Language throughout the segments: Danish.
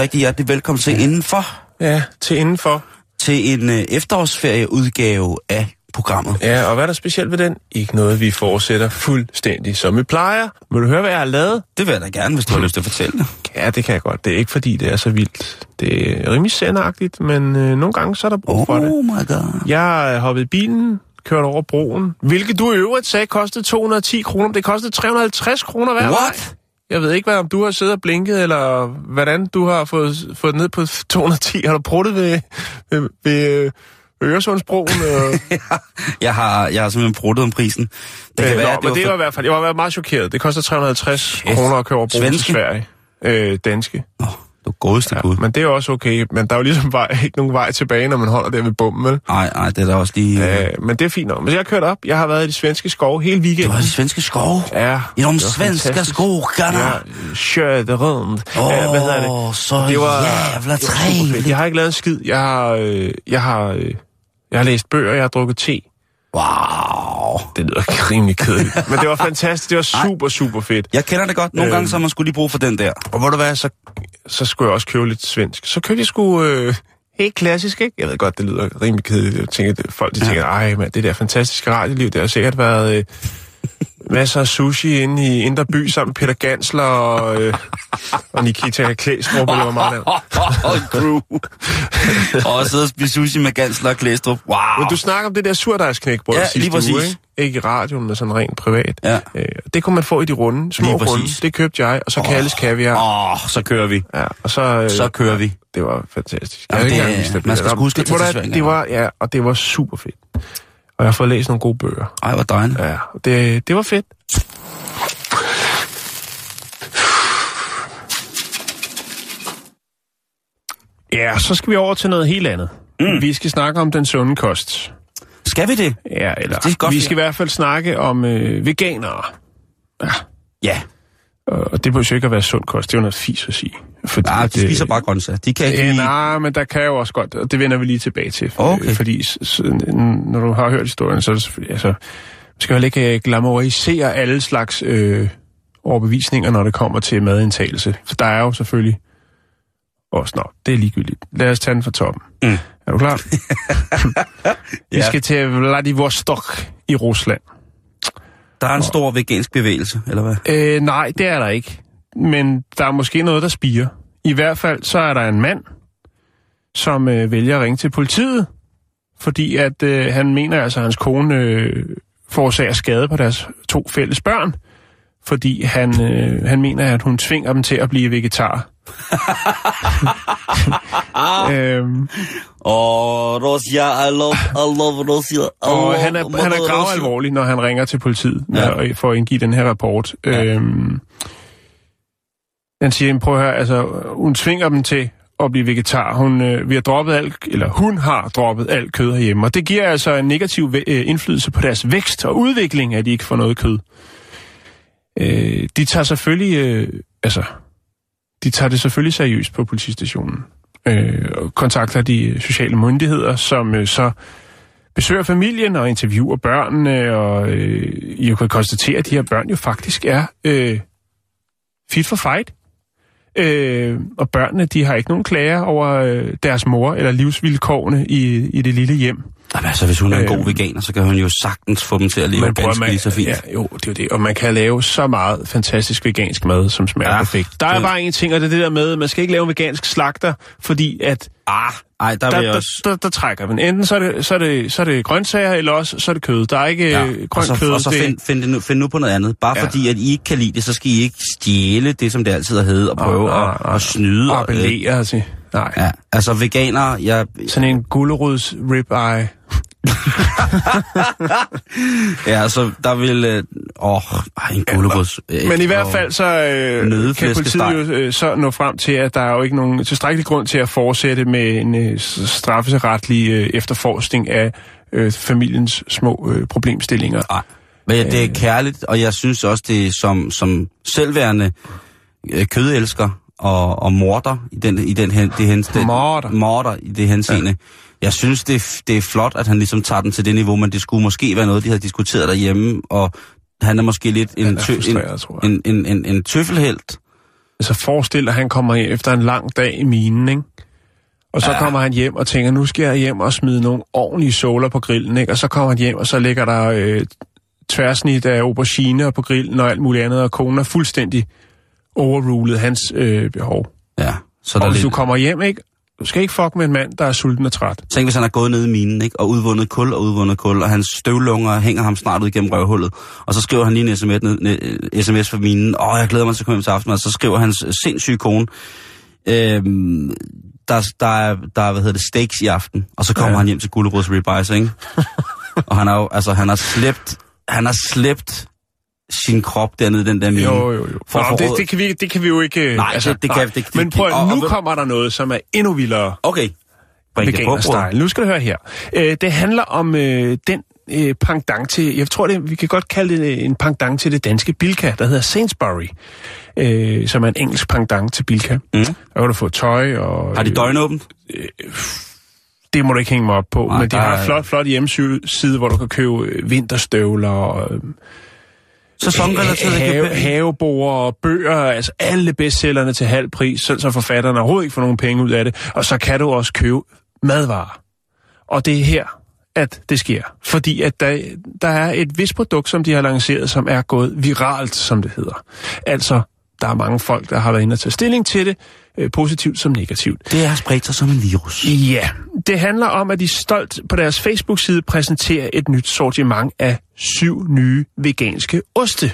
Rigtig hjertelig velkommen til Indenfor, Ja, til indenfor. til en øh, efterårsferieudgave af programmet. Ja, og hvad er der specielt ved den? Ikke noget, vi fortsætter fuldstændig som vi plejer. Vil du høre, hvad jeg har lavet? Det vil jeg da gerne, hvis du har lyst til at fortælle det. Ja, det kan jeg godt. Det er ikke fordi, det er så vildt. Det er rimelig sendagtigt, men øh, nogle gange så er der brug for det. Oh my god. Jeg er hoppet i bilen, kørt over broen, hvilket du i øvrigt sagde kostede 210 kroner, det kostede 350 kroner hver vej. Jeg ved ikke, hvad, om du har siddet og blinket, eller hvordan du har fået, fået ned på 210. Har du pruttet ved, ved, ved øh, Øresundsbroen? Jeg har, jeg har simpelthen bruttet om prisen. Det kan øh, være, nå, at men det for- var i hvert fald, jeg var meget chokeret. Det koster 350 Shit. kroner at køre over broen til Svenske? Sverige. Øh, danske. Åh, du godeste Ja, gud. men det er også okay. Men der er jo ligesom vej, ikke nogen vej tilbage, når man holder der ved bomben, vel? Nej, nej, det er da også lige... Øh, Øh, men det er fint nok. Men jeg har kørt op. Jeg har været i de svenske skove hele weekenden. var de svenske skove. Ja. I de svenska fantastisk. skogarna. Ja, kørte rundt. Åh, Ja, hvad hedder det? så det var super trevligt. Jeg har ikke lavet en skid. Jeg har, øh, jeg har, øh, jeg har læst bøger, jeg har drukket te. Wow. Det lyder rimelig kedeligt. Men det var fantastisk. Det var super, super fedt. Jeg kender det godt. Nogle Øh. gange så man skulle lige brug for den der. Og hvor du hvad, så, så skulle jeg også købe lidt svensk. Så købte jeg sgu øh, helt klassisk, ikke? Jeg ved godt, det lyder rimelig kedeligt. Jeg tænker, folk de tænker, ej, man, det der fantastiske radioliv, det har sikkert været øh, masser af sushi inde i Indre By sammen med Peter Gansler og, øh, og Nikita Klæstrup, eller hvor meget. Og en crew. og sidde og spise sushi med Gansler og Klæstrup. Wow. Men du snakker om det der surdejsknækbrød Ja, sidste lige præcis. uge, ikke? Ikke i radioen, men sådan rent privat. Ja. Øh, det kunne man få i de runde, små runde. Det købte jeg, og så kaldes kaviar. Åh, oh, så kører vi. Ja, og så, øh, Så kører vi. Det var fantastisk. Jamen, Jeg det ikke engang vidst, man skal huske det, var, Sverige det var, ja, og det var super fedt. Og jeg har fået læst nogle gode bøger. Ej, hvor dejligt. Ja, det, det var fedt. Ja, så skal vi over til noget helt andet. Mm. Vi skal snakke om den sunde kost. Skal vi det? Ja, eller Det er godt, vi skal i hvert fald snakke om øh, veganere. Ja. Og det behøver jo ikke at være sund kost, det er jo noget fis at sige. Fordi Nej, at, de spiser bare grøntsager. De kan ikke lide... nej, men der kan jo også godt, og det vender vi lige tilbage til. For, Okay. Fordi når du har hørt historien, så er det selvfølgelig, altså, man skal jo ikke øh, glamorisere alle slags øh, overbevisninger, når det kommer til madindtagelse. For der er jo selvfølgelig også, nå, det er ligegyldigt. Lad os tage den fra toppen. Mm. Er du klar? vi skal til Vladivostok i Rusland. Der er en stor vegansk bevægelse, eller hvad? Øh, nej, det er der ikke. Men der er måske noget, der spiger. I hvert fald så er der en mand, som øh, vælger at ringe til politiet, fordi at øh, han mener altså, at hans kone øh, forårsager skade på deres to fælles børn, fordi han, øh, han mener, at hun tvinger dem til at blive vegetar. øhm, Åh, Russia, I love, I love Russia. og han er, han er grav alvorlig, når han ringer til politiet Ja. ja. for at indgive den her rapport. Ja. Øhm, han siger, prøv at høre, altså, hun tvinger dem til at blive vegetar. Hun, øh, vi har droppet alt, eller hun har droppet alt kød herhjemme, og det giver altså en negativ øh, indflydelse på deres vækst og udvikling, at de ikke får noget kød. Øh, de tager selvfølgelig, øh, altså, de tager det selvfølgelig seriøst på politistationen. Øh, og kontakter de øh, sociale myndigheder, som øh, så besøger familien og interviewer børnene, og øh, I kan konstatere, at de her børn jo faktisk er øh, fit for fight. Øh, og børnene, de har ikke nogen klager over øh, deres mor eller livsvilkårene i, i det lille hjem. Jamen, altså, hvis hun er en god Øhm. veganer, så kan hun jo sagtens få dem til at leve Man prøver, ganske man, lige så fint. Ja, jo, det er jo det. Og man kan lave så meget fantastisk vegansk mad, som smager Ja, ja, perfekt. Der er det- bare en ting, og det er det der med, at man skal ikke lave en vegansk slagter, fordi at Ah, ej, der, der, jeg der, også... der, der trækker man. Enten så er, det, så, er det, så er det grøntsager, eller også så er det kød. Der er ikke Ja, og grønt så, kød. og så det, find, find, det nu, find nu på noget andet. Bare Ja. fordi, at I ikke kan lide det, så skal I ikke stjæle det, som det altid har heddet, og prøve nej, at, nej. at snyde. og og, øh, appellere til. Nej. Ja, altså veganer, jeg... Sådan en gulerods ribeye. Ja, altså, der vil... Øh, åh, ej, en gulerods. Øh, Men i hvert fald så øh, kan politiet jo øh, så nå frem til, at der er jo ikke nogen tilstrækkelig grund til at fortsætte med en øh, strafferetlig øh, efterforskning af øh, familiens små øh, problemstillinger. Nej, men ja, det er kærligt, og jeg synes også, det er som, som selvværende øh, kødelsker og, og morder i den, i den hen, det hen, det, Morder. morder i det henseende. Ja. Jeg synes, det, det er flot, at han ligesom tager den til det niveau, men det skulle måske være noget, de havde diskuteret derhjemme, og han er måske lidt en, tø, en, en, en, en, en tøffelhelt. Altså forestil dig, at han kommer hjem efter en lang dag i minen, ikke? Og så ja. kommer han hjem og tænker, nu skal jeg hjem og smide nogle ordentlige såler på grillen, ikke? Og så kommer han hjem, og så ligger der øh, tværsnit af auberginer på grillen og alt muligt andet, og konen er fuldstændig overrulet hans øh, behov. Ja, så Og der er hvis lidt... du kommer hjem, ikke? Du skal ikke fuck med en mand, der er sulten og træt. Tænk, hvis han er gået ned i minen, ikke? Og udvundet kul og udvundet kul, og hans støvlunger hænger ham snart ud igennem røvhullet. Og så skriver han lige en sms, ned, ned, sms for minen. Åh, jeg glæder mig til at komme hjem til aften. Og så skriver hans sindssyge kone, øhm, der, der, er, der er, hvad hedder det, steaks i aften. Og så kommer Ja. han hjem til gulerods ribeyes, ikke? og han har jo, altså, han har slæbt, han har slæbt sin krop dernede den der mine. Jo, jo, jo. For Nå, det, det, kan vi, det kan vi jo ikke... øh, Nej, det- det kan- det- det- Men prøv, at- nu og- kommer der noget, som er endnu vildere. Okay. Bring det på. Nu skal du høre her. Øh, det handler om øh, den øh, pendant til, jeg tror det, vi kan godt kalde det øh, en pendant til det danske Bilka, der hedder Sainsbury, øh, som er en engelsk pendant til Bilka. Mm. Der kan du få tøj og... Har de døgnåbent? Det må du ikke hænge mig op på, Nej, men de har en flot, flot hjemmeside, hvor du kan købe øh, vinterstøvler og øh, Sæsonrelateret have, have, haveboer og bøger, altså alle bestsellerne til halv pris, så, så forfatterne overhovedet ikke får nogen penge ud af det. Og så kan du også købe madvarer. Og det er her, at det sker. Fordi at der, der er et vist produkt, som de har lanceret, som er gået viralt, som det hedder. Altså, der er mange folk, der har været inde og tage stilling til det, øh, positivt som negativt. Det har spredt sig som en virus. Ja, det handler om, at de stolt på deres Facebook-side præsenterer et nyt sortiment af syv nye veganske oste.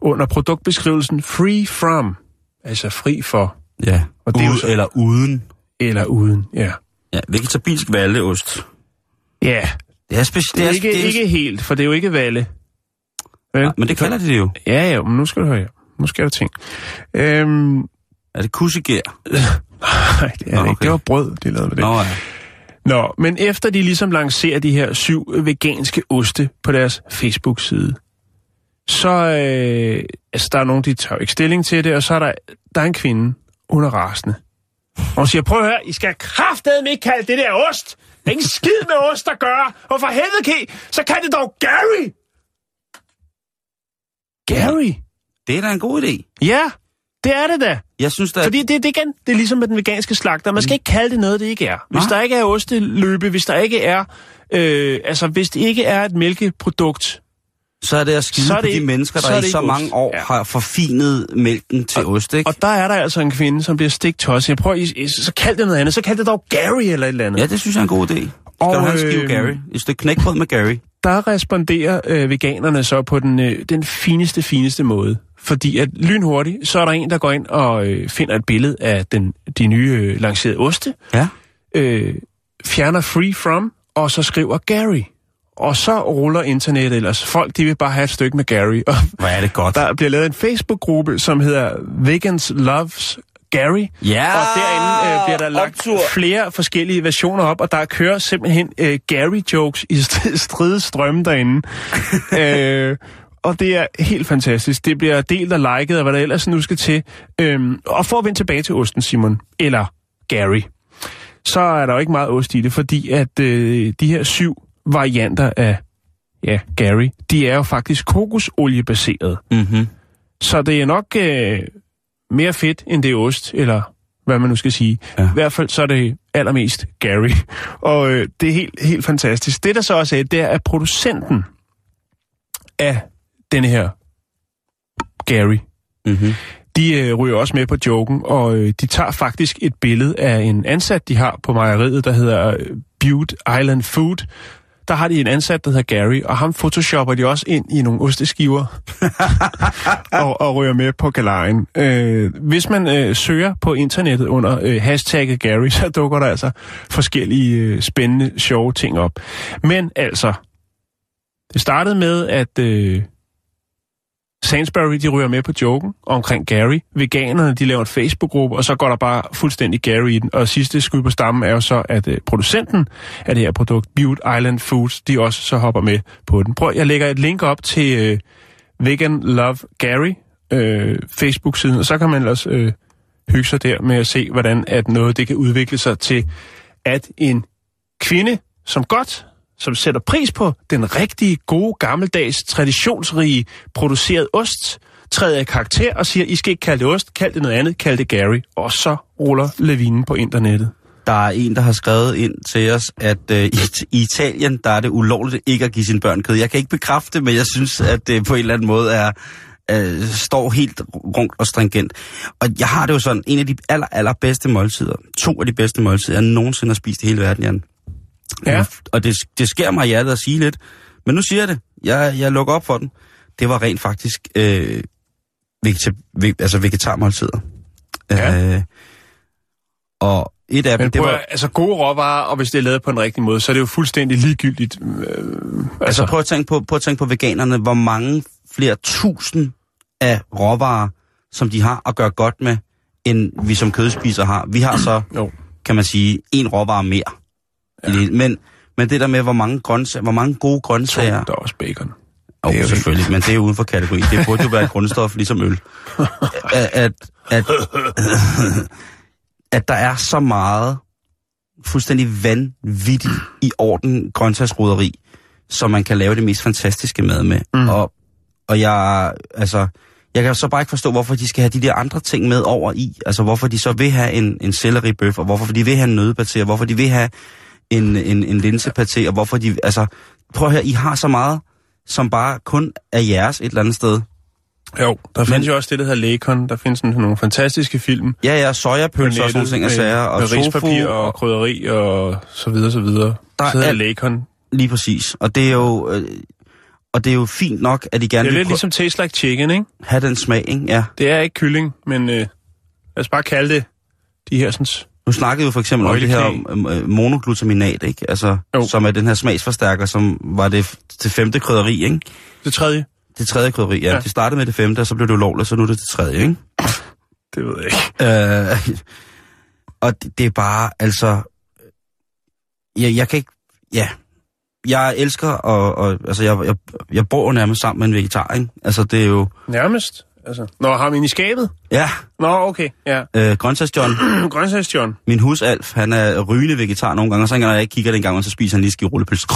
Under produktbeskrivelsen Free From, altså fri for Ja, Og det det er så- eller uden. eller uden. Ja, Ja, vegetabilsk valleost. ja Det er specielt. det er ikke, ikke helt, for det er jo ikke valle. Vel? Men det kalder de det jo. Ja, ja, men nu skal du høre Nu skal der ting. Øhm, Er det kusegær? nej, det er Nå, det ikke. okay. Det var brød, de lavede med det. Nå ja. Nå, men efter de ligesom lancerer de her syv veganske oste på deres Facebook-side, så øh, altså, der er nogen, de tager ikke stilling til det, og så er der, der er en kvinde, hun er rasende. Og hun siger, prøv at høre, I skal kraftedeme ikke kalde det der ost. Det er ikke skid med ost at gøre. Og for helvede, kan I, så kan det dog Gary. Gary? Det er da en god idé. Ja, det er det da. Jeg synes da... Fordi det, det, igen, det er ligesom med den veganske slagter. Man skal ikke kalde det noget, det ikke er. Hvis Nej. der ikke er osteløbe, hvis der ikke er... Øh, altså, hvis det ikke er et mælkeprodukt, så er det at skide så er på det- de mennesker, der er i så ikke mange ost. år Ja. har forfinet mælken til ost, ikke? og der er der altså en kvinde, som bliver stigt tosset. Jeg prøver, I, I, så kald det noget andet. Så kald det dog Gary eller et eller andet. Ja, det synes jeg er en god idé. Skal Og, du have en skive øh, Gary? Et stykke knækbrød med Gary? Der responderer øh, veganerne så på den, øh, den fineste, fineste måde. Fordi at lynhurtigt, så er der en, der går ind og øh, finder et billede af den, de nye øh, lancerede oste, Ja. øh, fjerner free from, og så skriver Gary. Og så ruller internettet ellers. Folk, de vil bare have et stykke med Gary. Og Hvor er det godt. der bliver lavet en Facebook-gruppe, som hedder Vegans Loves Gary. Ja, Og derinde øh, bliver der lagt optur. flere forskellige versioner op, og der kører simpelthen øh, Gary-jokes i st- stride strømme derinde. øh, og det er helt fantastisk. Det bliver delt og liket, og hvad der ellers nu skal til. Øhm, og for at vende tilbage til osten, Simon, eller Gary, så er der jo ikke meget ost i det, fordi at øh, de her syv varianter af ja, Gary, de er jo faktisk kokosoliebaseret. Mm-hmm. Så det er nok øh, mere fedt, end det er ost, eller hvad man nu skal sige. Ja. I hvert fald så er det allermest Gary. Og øh, det er helt, helt fantastisk. Det, der så også er, det er, at producenten af denne her Gary, Mm-hmm. de øh, ryger også med på joken, og øh, de tager faktisk et billede af en ansat, de har på mejeriet, der hedder øh, Butte Island Food, der har de en ansat, der hedder Gary, og ham photoshopper de også ind i nogle osteskiver og, og rører med på galejen. Øh, hvis man øh, søger på internettet under øh, hashtagget Gary, så dukker der altså forskellige øh, spændende, sjove ting op. Men altså, det startede med, at øh, Sainsbury, de ryger med på joken omkring Gary. Veganerne, de laver en Facebook-gruppe, og så går der bare fuldstændig Gary i den. Og sidste skud på stammen er jo så, at øh, producenten af det her produkt, Butte Island Foods, de også så hopper med på den. Prøv, jeg lægger et link op til øh, Vegan Love Gary øh, Facebook-siden, og så kan man ellers øh, hygge sig der med at se, hvordan at noget det kan udvikle sig til, at en kvinde, som godt som sætter pris på den rigtige, gode, gammeldags, traditionsrige, produceret ost, træder i karakter og siger, I skal ikke kalde det ost, kald det noget andet, kald det Gary. Og så ruller lavinen på internettet. Der er en, der har skrevet ind til os, at øh, i, i Italien, der er det ulovligt ikke at give sine børn kød. Jeg kan ikke bekræfte det, men jeg synes, at det på en eller anden måde er, øh, står helt rundt og stringent. Og jeg har det jo sådan, en af de aller, aller bedste måltider, to af de bedste måltider, jeg nogensinde har spist i hele verden, Jan. Ja. Og det, det sker mig i hjertet at sige lidt. Men nu siger jeg det. Jeg, jeg lukker op for den. Det var rent faktisk øh, vegeta, ve, altså vegetarmåltider. Ja. Øh, og et af dem, Men det var... at- altså gode råvarer, og hvis det er lavet på en rigtig måde, så er det jo fuldstændig ligegyldigt. Øh, Altså prøv at tænke på, prøv at tænke på veganerne, hvor mange flere tusind af råvarer, som de har at gøre godt med, end vi som kødspisere har. Vi har så, Jo. kan man sige, en råvare mere. Ja. Men, men det der med, hvor mange, grøntsager, hvor mange gode grøntsager... Der er også bacon. Jo, Det er jo selvfølgelig, men det er uden for kategori. Det burde jo være et grundstof, ligesom øl. At, at, at, at der er så meget fuldstændig vanvittigt i orden grøntsagsroderi, som man kan lave det mest fantastiske mad med. Mm. Og, og jeg, altså, jeg kan så bare ikke forstå, hvorfor de skal have de der andre ting med over i. Altså, hvorfor de så vil have en, en selleribøf, og hvorfor de vil have en nødpaté, og hvorfor de vil have en, en, en linsepaté, og hvorfor de... Altså, prøv høre, I har så meget, som bare kun er jeres et eller andet sted. Jo, der findes jo også det, der hedder Lakon. Der findes sådan nogle fantastiske film. Ja, ja, sojapølser og sådan ting og sager, og med rispapir og, og krydderi og så videre, så videre. Der så hedder er- Lakon. lige præcis. Og det er jo... Øh, og det er jo fint nok, at de gerne Det er vil lidt ligesom Taste Like Chicken, ikke? have den smag, ikke? Ja. Det er ikke kylling, men øh, lad os bare kalde det de her sådan... Nu snakkede vi for eksempel om det her Oileknæ. øh, monoglutaminat, ikke? Altså, Jo. som er den her smagsforstærker, som var det, det femte krydderi, ikke? Det tredje? Det tredje krydderi, ja. Ja. ja. Det startede med det femte, og så blev det ulovligt, så nu er det det tredje, ikke? Det ved jeg ikke. Øh, og det, det er bare, altså... Jeg, jeg kan ikke... Ja. Jeg elsker, og, og altså, jeg, jeg, jeg bor jo nærmest sammen med en vegetar, ikke? Altså, det er jo... Nærmest. Altså. Nå, har vi en i skabet? Ja, Nå, okay. Ja. øh, Grøntsags John. min husalf, han er rygende vegetar nogle gange, og så når jeg ikke kigger den gang, så spiser han lige ski rullepølse.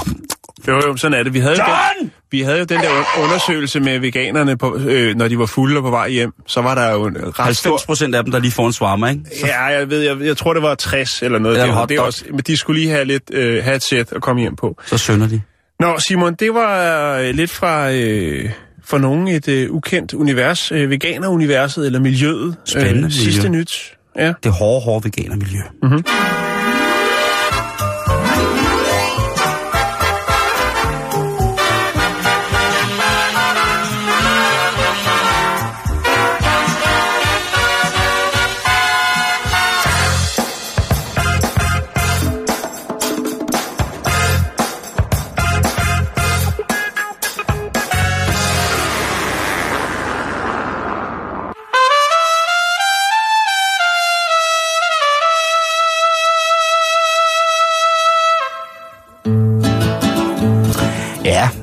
Jo, jo, sådan er det. Vi havde, jo den, vi havde jo den der un- undersøgelse med veganerne, på, øh, når de var fulde og på vej hjem. Så var der jo en ret 90 stor... procent af dem, der lige får en svarmer, ikke? Ja, jeg ved, jeg, jeg tror, det var 60 eller noget. Eller det, det også, men de skulle lige have lidt øh, have et sæt at komme hjem på. Så sønder de. Nå, Simon, det var øh, lidt fra... Øh, for nogen et øh, ukendt univers, øh, veganeruniverset eller miljøet. Spændende sidste miljø. nyt. Ja. Det hårde, hårde veganermiljø. Ja,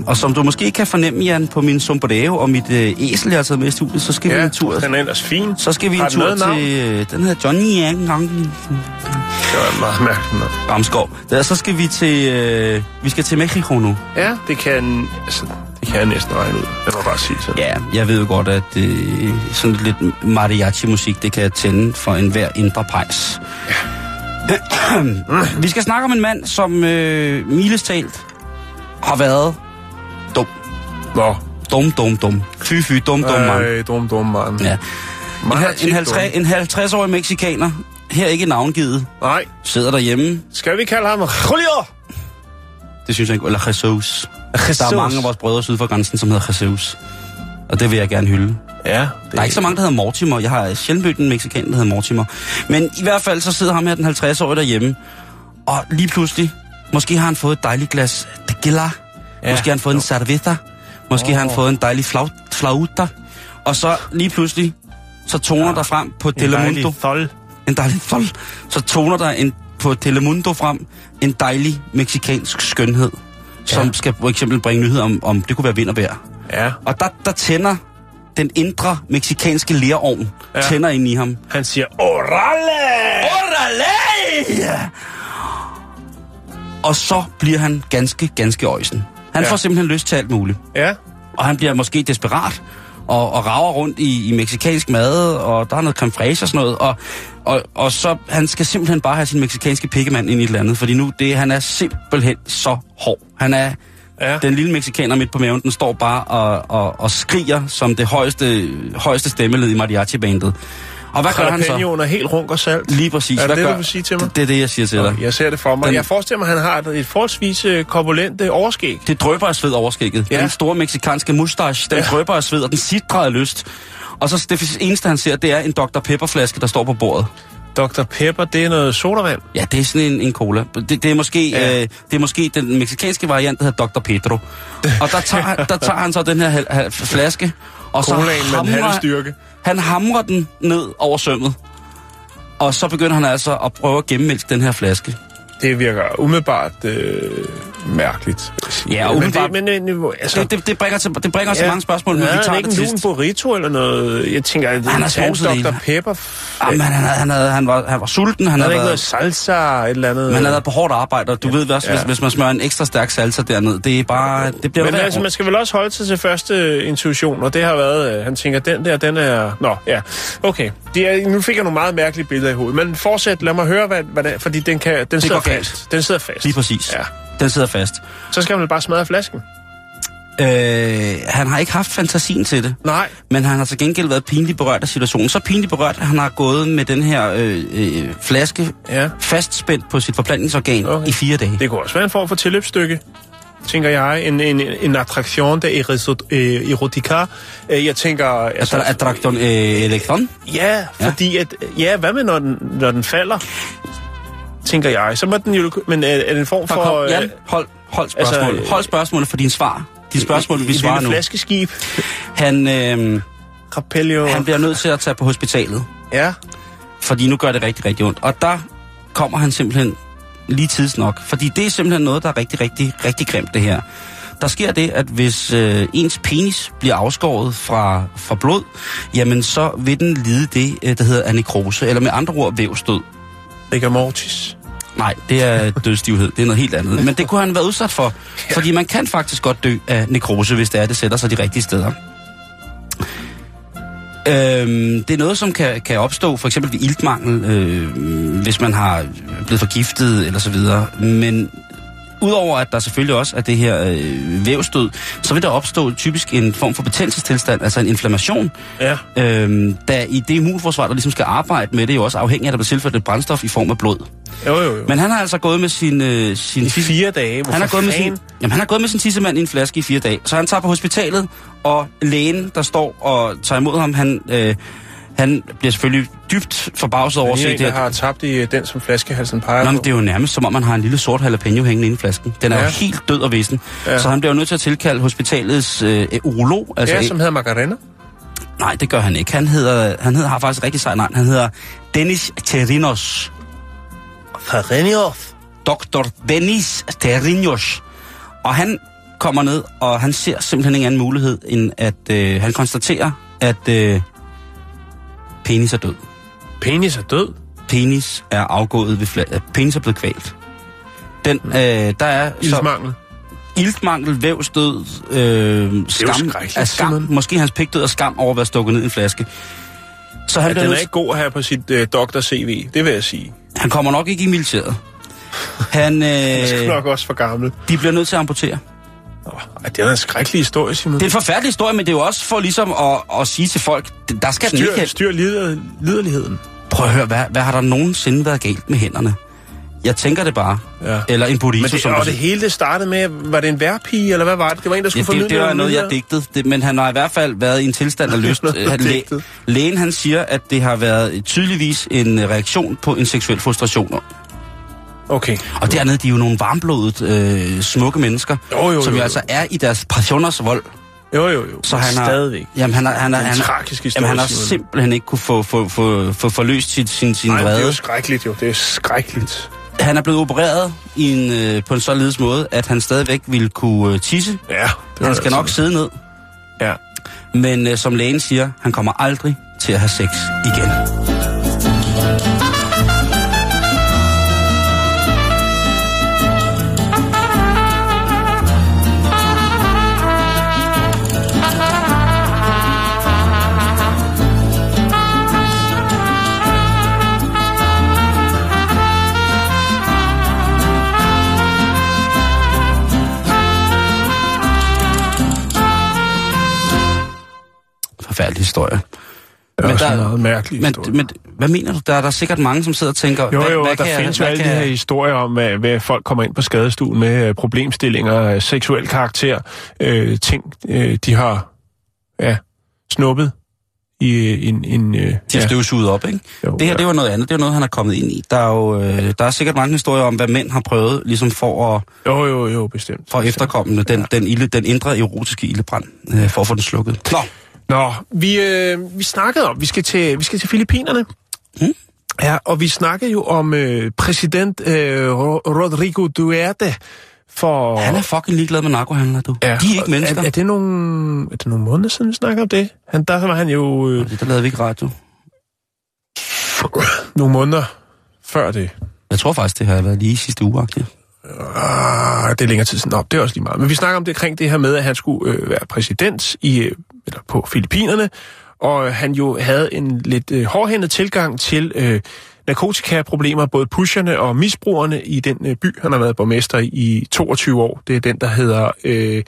og som du måske kan fornemme, Jan, på min sombrero og mit øh, æsel, jeg har taget med i studiet, så skal vi ja, en tur. den er ellers fin. Så skal vi Har en tur navn? til... Øh, den hedder Johnny Yang Det var meget mærkeligt noget. Ramskov. Der, så skal vi til... Øh, vi skal til Mexico nu. Ja, det kan, altså, det kan jeg næsten regne ud. Jeg må bare sige sådan. Ja, jeg ved jo godt, at øh, sådan lidt mariachi-musik, det kan tænde for enhver indre pejs. Ja. vi skal snakke om en mand, som øh, milestalt har været. Nå, Dum, dum, dum. Fy, fy, dum, dum, mand. Ej, dum, dum, mand. Ja. En, en, 50, en 50-årig meksikaner, her ikke navngivet. Nej, sidder derhjemme. skal vi kalde ham Julio? Det synes jeg ikke. Eller Jesus. Jesus. Der er mange af vores brødre syd for grænsen, som hedder Jesus. Og det vil jeg gerne hylde. Ja, det Der er ikke så mange, der hedder Mortimer. Jeg har sjældent mødt en mexikan, der hedder Mortimer. Men i hvert fald, så sidder ham her, den 50-årige derhjemme. Og lige pludselig, måske har han fået et dejligt glas tequila. Ja. Måske har han fået en cerveza. Måske oh. har han fået en dejlig flaut, flauta. Og så lige pludselig, så toner ja. der frem på Telemundo. Thol. En dejlig fol. Så toner der en, på Telemundo frem en dejlig meksikansk skønhed. Ja. Som skal for eksempel bringe nyheder om, om det kunne være vind og vejr. Ja, Og der, der tænder den indre meksikanske lerovn, Ja. ja. tænder ind i ham. han siger, orale! Orale! Og så bliver han ganske, ganske øjsen. Han Ja. får simpelthen lyst til alt muligt. Ja, Og han bliver måske desperat og, og rager rundt i, i meksikansk mad, og der er noget creme fraiche og sådan noget. Og, og, og så, han skal simpelthen bare have sin meksikanske pikkemand ind i et eller andet, fordi nu, det, han er simpelthen så hård. Han er, Ja. ja. den lille meksikaner midt på maven, den står bare og, og, og skriger som det højeste, højeste stemmeled i mariachi-bandet. Og hvad gør han så? Er helt runk og salt. Lige præcis. Er det det, gør... du vil sige til mig? Det, det er det, jeg siger til dig. Jeg ser det for mig. Den- Jeg forestiller mig, at han har et, et forholdsvis øh, korpulent øh, overskæg. Det drøber af sved overskægget. Ja. Den store meksikanske mustache, den Ja. drøber af sved, og den sidder af lyst. Og så det eneste, han ser, det er en Dr. Pepper-flaske, der står på bordet. Dr. Pepper, det er noget sodavand. Ja, det er sådan en, en cola. Det, det, er måske, Ja. øh, det er måske den meksikanske variant, der hedder Dr. Pedro. Og der tager, han- der tager han så den her hal- flaske, og så Colaen med halve hamrer, styrke han hamrer den ned over sømmet. Og så begynder han altså at prøve at gennemmælke den her flaske. Det virker umiddelbart øh, mærkeligt. Ja, men umiddelbart- det, men, men, altså, Det, det, det bringer til, det bringer til mange spørgsmål, men ja, vi er tager det det en sidst. burrito eller noget? Jeg tænker, at Han det Dr. Pepper. Jamen, han, havde, han, havde, han, var, han var sulten, han Han havde ikke noget salsa et eller andet. men han havde været på hårdt arbejde, og du ja. ved også, Ja. hvis, hvis man smører en ekstra stærk salsa derned, det er bare, det bliver Men altså, man skal vel også holde sig til første øh, intuition, og det har været, øh, han tænker, den der, den er... Nå, ja, okay. Det er, nu fik jeg nogle meget mærkelige billeder i hovedet, men fortsæt, lad mig høre, hvad, hvad det er, fordi den, kan, den sidder galt. Fast. Den sidder fast. Lige præcis. Ja. Den sidder fast. Så skal man bare smadre flasken. Øh, han har ikke haft fantasien til det, Nej. men han har til gengæld været pinligt berørt af situationen. Så pinligt berørt, at han har gået med den her øh, øh, flaske Ja. fastspændt på sit forplantningsorgan Okay. i fire dage. Det kunne også være en form for tilløbsstykke, tænker jeg. En, en, en attraktion der erisot- øh, erotica. Øh, Jeg tænker... Altså, Attra- Attraktion øh, elektron? Ja, fordi at... Ja, hvad med, når den, når den falder? Tænker jeg. Så må den jo... Men er, er det en form for... kom, øh, Jan, hold, hold spørgsmålet. altså, Altså, hold spørgsmålet for dine svar. De spørgsmål, vi svarer nu. flaskeskib. Han, øh, Rapelio. han bliver nødt til at tage på hospitalet, Ja. fordi nu gør det rigtig, rigtig ondt. Og der kommer han simpelthen lige tids nok. Fordi det er simpelthen noget, der er rigtig, rigtig, rigtig grimt, det her. Der sker det, at hvis øh, ens penis bliver afskåret fra, fra blod, jamen så vil den lide det, øh, der hedder anekrose, eller med andre ord vævstød. Rigor Mortis. Nej, det er dødstivhed. Det er noget helt andet. Men det kunne han være udsat for. Fordi man kan faktisk godt dø af nekrose, hvis det er, det sætter sig de rigtige steder. Øhm, det er noget, som kan, kan opstå for eksempel ved iltmangel, øh, hvis man har blevet forgiftet eller så videre. Men udover at der selvfølgelig også er det her øh, vævstød, så vil der opstå typisk en form for betændelsestilstand, altså en inflammation, Ja. øhm, da i det immunforsvar, der ligesom skal arbejde med det, jo også afhængig af, at der bliver tilført et brændstof i form af blod. Jo, jo, jo. Men han har altså gået med sin... Øh, sin I fire dage. Hvorfor han har, gået med sin, jamen, han har gået med sin tissemand i en flaske i fire dage. Så han tager på hospitalet, og lægen, der står og tager imod ham, han, øh, han bliver selvfølgelig dybt forbavset over at Det se det. der her. har tabt i øh, den, som flaskehalsen peger Nå, men det er jo nærmest som om, man har en lille sort jalapeno hængende inde i flasken. Den er Ja. jo helt død og vissen. Ja. Så han bliver jo nødt til at tilkalde hospitalets øh, urolog. Altså, Ja, som hedder Margarena. Nej, det gør han ikke. Han, hedder, han hedder, har faktisk rigtig sejt navn. Han hedder Dennis Terinos. Farenioff. Dr. Dennis Terinos. Og han kommer ned, og han ser simpelthen ingen anden mulighed, end at øh, han konstaterer, at øh, penis er død. Penis er død. Penis er afgået ved fla- øh, Penis er blevet kvalt. Den, øh, der er så Ildsmangel. iltmangel, vævsdød, øh, skam, af skam, måske hans pigtød og skam over at være stukket ned i en flaske. Så han, Ja, den er ikke god at have på sit øh, doktor-CV, det vil jeg sige. han kommer nok ikke i militæret. Han, Jeg er øh, nok også for gammel. de bliver nødt til at amputere. Oh, det er en skrækkelig historie, Simon. Det er en forfærdelig historie, men det er jo også for ligesom at, at sige til folk, der skal den ikke Styr, hen. styr lider, liderligheden. Prøv at høre, hvad, hvad har der nogensinde været galt med hænderne? Jeg tænker det bare. Ja. Eller en burrito, Men det, som og det hele det startede med, var det en værpige, eller hvad var det? Det var en, der Ja, skulle det, formidle det var noget, jeg digtede. Det, men han har i hvert fald været i en tilstand af lyst. Han, læ, lægen han siger, at det har været tydeligvis en øh, reaktion på en seksuel frustration. Okay. Og dernede, de er jo nogle varmblodet, øh, smukke mennesker, Jo, jo, som jo, jo jo. altså er i deres passioners vold. Jo, jo, jo. Så han har, Stadigvæk. Jamen, han har, han har, er en han tragisk historie, jamen, han har simpelthen ikke kunne få, få, få, få forløst sin, sin, sin Nej, det er vrede. jo skrækkeligt jo. Det er skrækkeligt. Han er blevet opereret i en, øh, på en således måde, at han stadigvæk ville kunne øh, tisse. Ja. Det Han skal nok altså- sidde ned. Ja. Men øh, som lægen siger, han kommer aldrig til at have sex igen. Der- en meget mærkelig Men, men hvad mener du? Der, der er sikkert mange, som sidder og tænker... Jo, jo, hvad der kan jeg- findes jo hvad alle de her jeg- historier om, hvad, hvad folk kommer ind på skadestuen med øh, problemstillinger, øh, seksuel karakter, øh, ting, øh, de har ja, snuppet i øh, en... en øh, De har ja, støvsuget op, ikke? jo, Det her, ja. det var noget andet. Det var noget, han er kommet ind i. Der er jo øh, der er sikkert mange historier om, hvad mænd har prøvet, ligesom for at, Jo, jo, jo, bestemt. for at efterkomme den, den, ilde, den indre erotiske ildebrand, øh, for at få den slukket. Nå, Nå, vi, øh, vi snakkede om, vi skal til, vi skal til Filippinerne. Mm. Ja, og vi snakkede jo om øh, præsident øh, Ro- Rodrigo Duterte for... han er fucking ligeglad med narkohandler, du. ja, De er ikke mennesker. Er, er, det nogle, er det nogle måneder siden, vi snakker om det? Han, der var han jo øh, Det der lavede vi ikke radio. nogle måneder før det. Jeg tror faktisk, det har været lige sidste uge, agtigt. Ah, det er længere tid siden. Nå, det er også lige meget. Men vi snakker om det kring det her med, at han skulle øh, være præsident i, øh, eller på Filippinerne, og øh, han jo havde en lidt øh, hårdhændet tilgang til øh, narkotikaproblemer, både pusherne og misbrugerne i den øh, by, han har været borgmester i, i 22 år. Det er den, der hedder øh,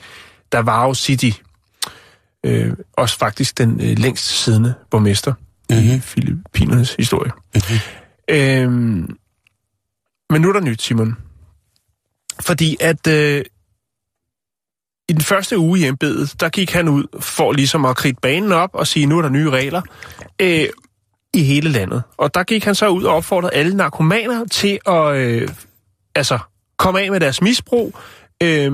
Davao City. Øh, også faktisk den øh, længst siddende borgmester mm-hmm. i Filippinernes historie. Mm-hmm. Øhm, men nu er der nyt, Simon. Fordi at øh, i den første uge i embedet, der gik han ud for ligesom at kridte banen op og sige, nu er der nye regler øh, i hele landet. Og der gik han så ud og opfordrede alle narkomaner til at øh, altså, komme af med deres misbrug øh,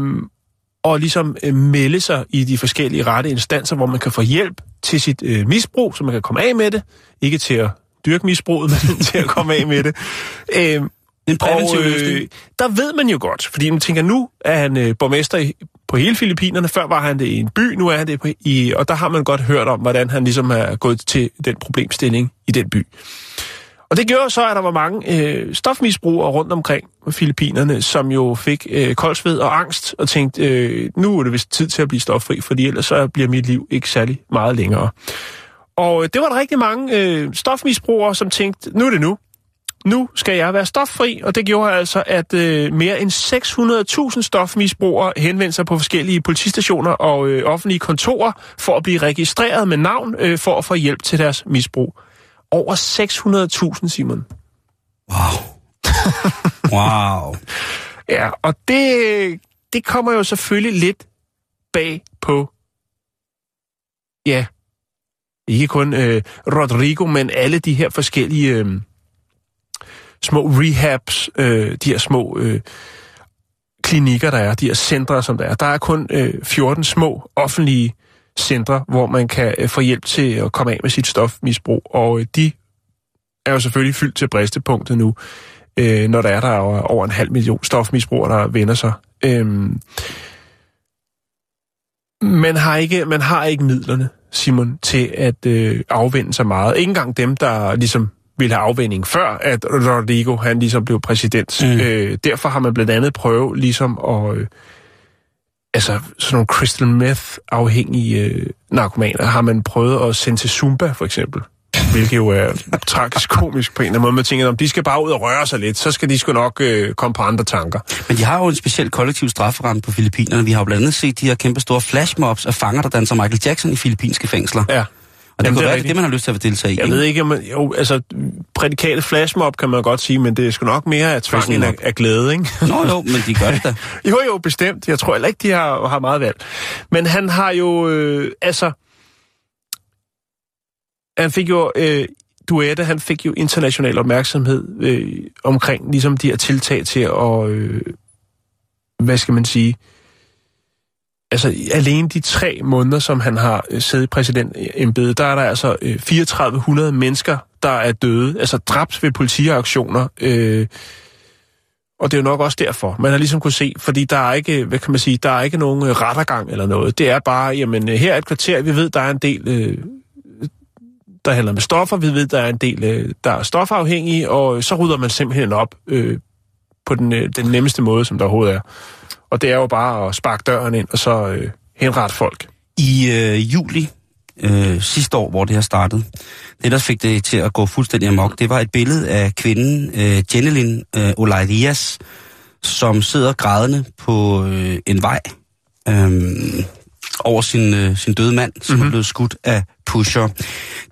og ligesom øh, melde sig i de forskellige rette instanser, hvor man kan få hjælp til sit øh, misbrug, så man kan komme af med det. Ikke til at dyrke misbruget, men til at komme af med det. Øh, En præventiv og, løsning. øh, der ved man jo godt, fordi man tænker, nu er han øh, borgmester i, på hele Filippinerne. Før var han det i en by, nu er han det på, i... Og der har man godt hørt om, hvordan han ligesom er gået til den problemstilling i den by. Og det gjorde så, at der var mange øh, stofmisbrugere rundt omkring på Filippinerne, som jo fik øh, koldsved og angst og tænkte, øh, nu er det vist tid til at blive stoffri, fordi ellers så bliver mit liv ikke særlig meget længere. Og øh, det var der rigtig mange øh, stofmisbrugere, som tænkte, nu er det nu. Nu skal jeg være stoffri, og det gjorde altså, at øh, mere end 600.000 stofmisbrugere henvendte sig på forskellige politistationer og øh, offentlige kontorer for at blive registreret med navn øh, for at få hjælp til deres misbrug. Over 600.000, Simon. Wow. wow. Ja, og det, det kommer jo selvfølgelig lidt bag på, ja, ikke kun øh, Rodrigo, men alle de her forskellige øh, små rehabs, øh, de her små øh, klinikker, der er, de her centre, som der er. Der er kun øh, 14 små offentlige centre, hvor man kan øh, få hjælp til at komme af med sit stofmisbrug, og øh, de er jo selvfølgelig fyldt til bristepunktet nu, øh, når der er der er over en halv million stofmisbrugere, der vender sig. Øhm, man, har ikke, man har ikke midlerne, Simon, til at øh, afvende sig meget. Ikke engang dem, der ligesom ville have afvending før, at Rodrigo han ligesom blev præsident. Mm. Øh, derfor har man blandt andet prøvet ligesom at... Øh, altså sådan nogle crystal meth-afhængige øh, narkomaner har man prøvet at sende til Zumba, for eksempel. Hvilket jo er tragisk komisk på en eller anden måde. Man tænker, om de skal bare ud og røre sig lidt, så skal de sgu nok øh, komme på andre tanker. Men de har jo en speciel kollektiv strafferamme på Filippinerne. Vi har jo blandt andet set de her kæmpe store flashmobs af fanger, der danser Michael Jackson i filippinske fængsler. Ja. Og det kunne det er være, det man har lyst til at deltage i. Jeg ikke? ved ikke, om man, jo, altså, prædikatet flashmob kan man godt sige, men det er sgu nok mere af tvang end af, af glæde, ikke? Nå jo, men de gør det da. Jo, jo, bestemt. Jeg tror heller ikke, de har, har meget valg. Men han har jo, øh, altså... Han fik jo, øh, Duette, han fik jo international opmærksomhed øh, omkring ligesom de her tiltag til at, øh, hvad skal man sige, altså alene de tre måneder, som han har øh, siddet i præsidentembedet, der er der altså øh, 3400 mennesker, der er døde, altså dræbt ved politiaktioner, øh, og det er jo nok også derfor, man har ligesom kunne se, fordi der er ikke, hvad kan man sige, der er ikke nogen øh, rettergang eller noget. Det er bare, jamen øh, her er et kvarter, vi ved, der er en del, øh, der handler med stoffer, vi ved, der er en del, øh, der er stofafhængige, og så rydder man simpelthen op øh, på den, øh, den nemmeste måde, som der overhovedet er. Og det er jo bare at sparke døren ind, og så øh, henrette folk. I øh, juli øh, sidste år, hvor det her startede, det der fik det til at gå fuldstændig amok, det var et billede af kvinden øh, Jenelin øh, Olaidias, som sidder grædende på øh, en vej øh, over sin, øh, sin døde mand, som mm-hmm. er blevet skudt af pusher.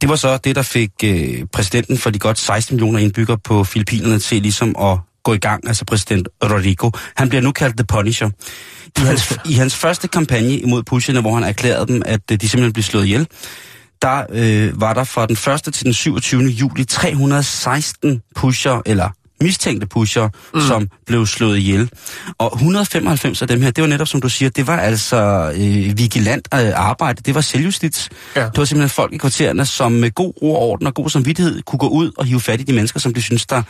Det var så det, der fik øh, præsidenten for de godt 16 millioner indbyggere på Filippinerne til ligesom at gå i gang, altså præsident Rodrigo. Han bliver nu kaldt The Punisher. I hans, I hans første kampagne imod pusherne, hvor han erklærede dem, at øh, de simpelthen blev slået ihjel, der øh, var der fra den 1. til den 27. juli 316 pusher, eller mistænkte pusher, mm. som blev slået ihjel. Og 195 af dem her, det var netop som du siger, det var altså øh, vigilant øh, arbejde, det var selvjustits. Ja. Det var simpelthen folk i kvartererne, som med god ro og orden og god samvittighed kunne gå ud og hive fat i de mennesker, som de synes, der,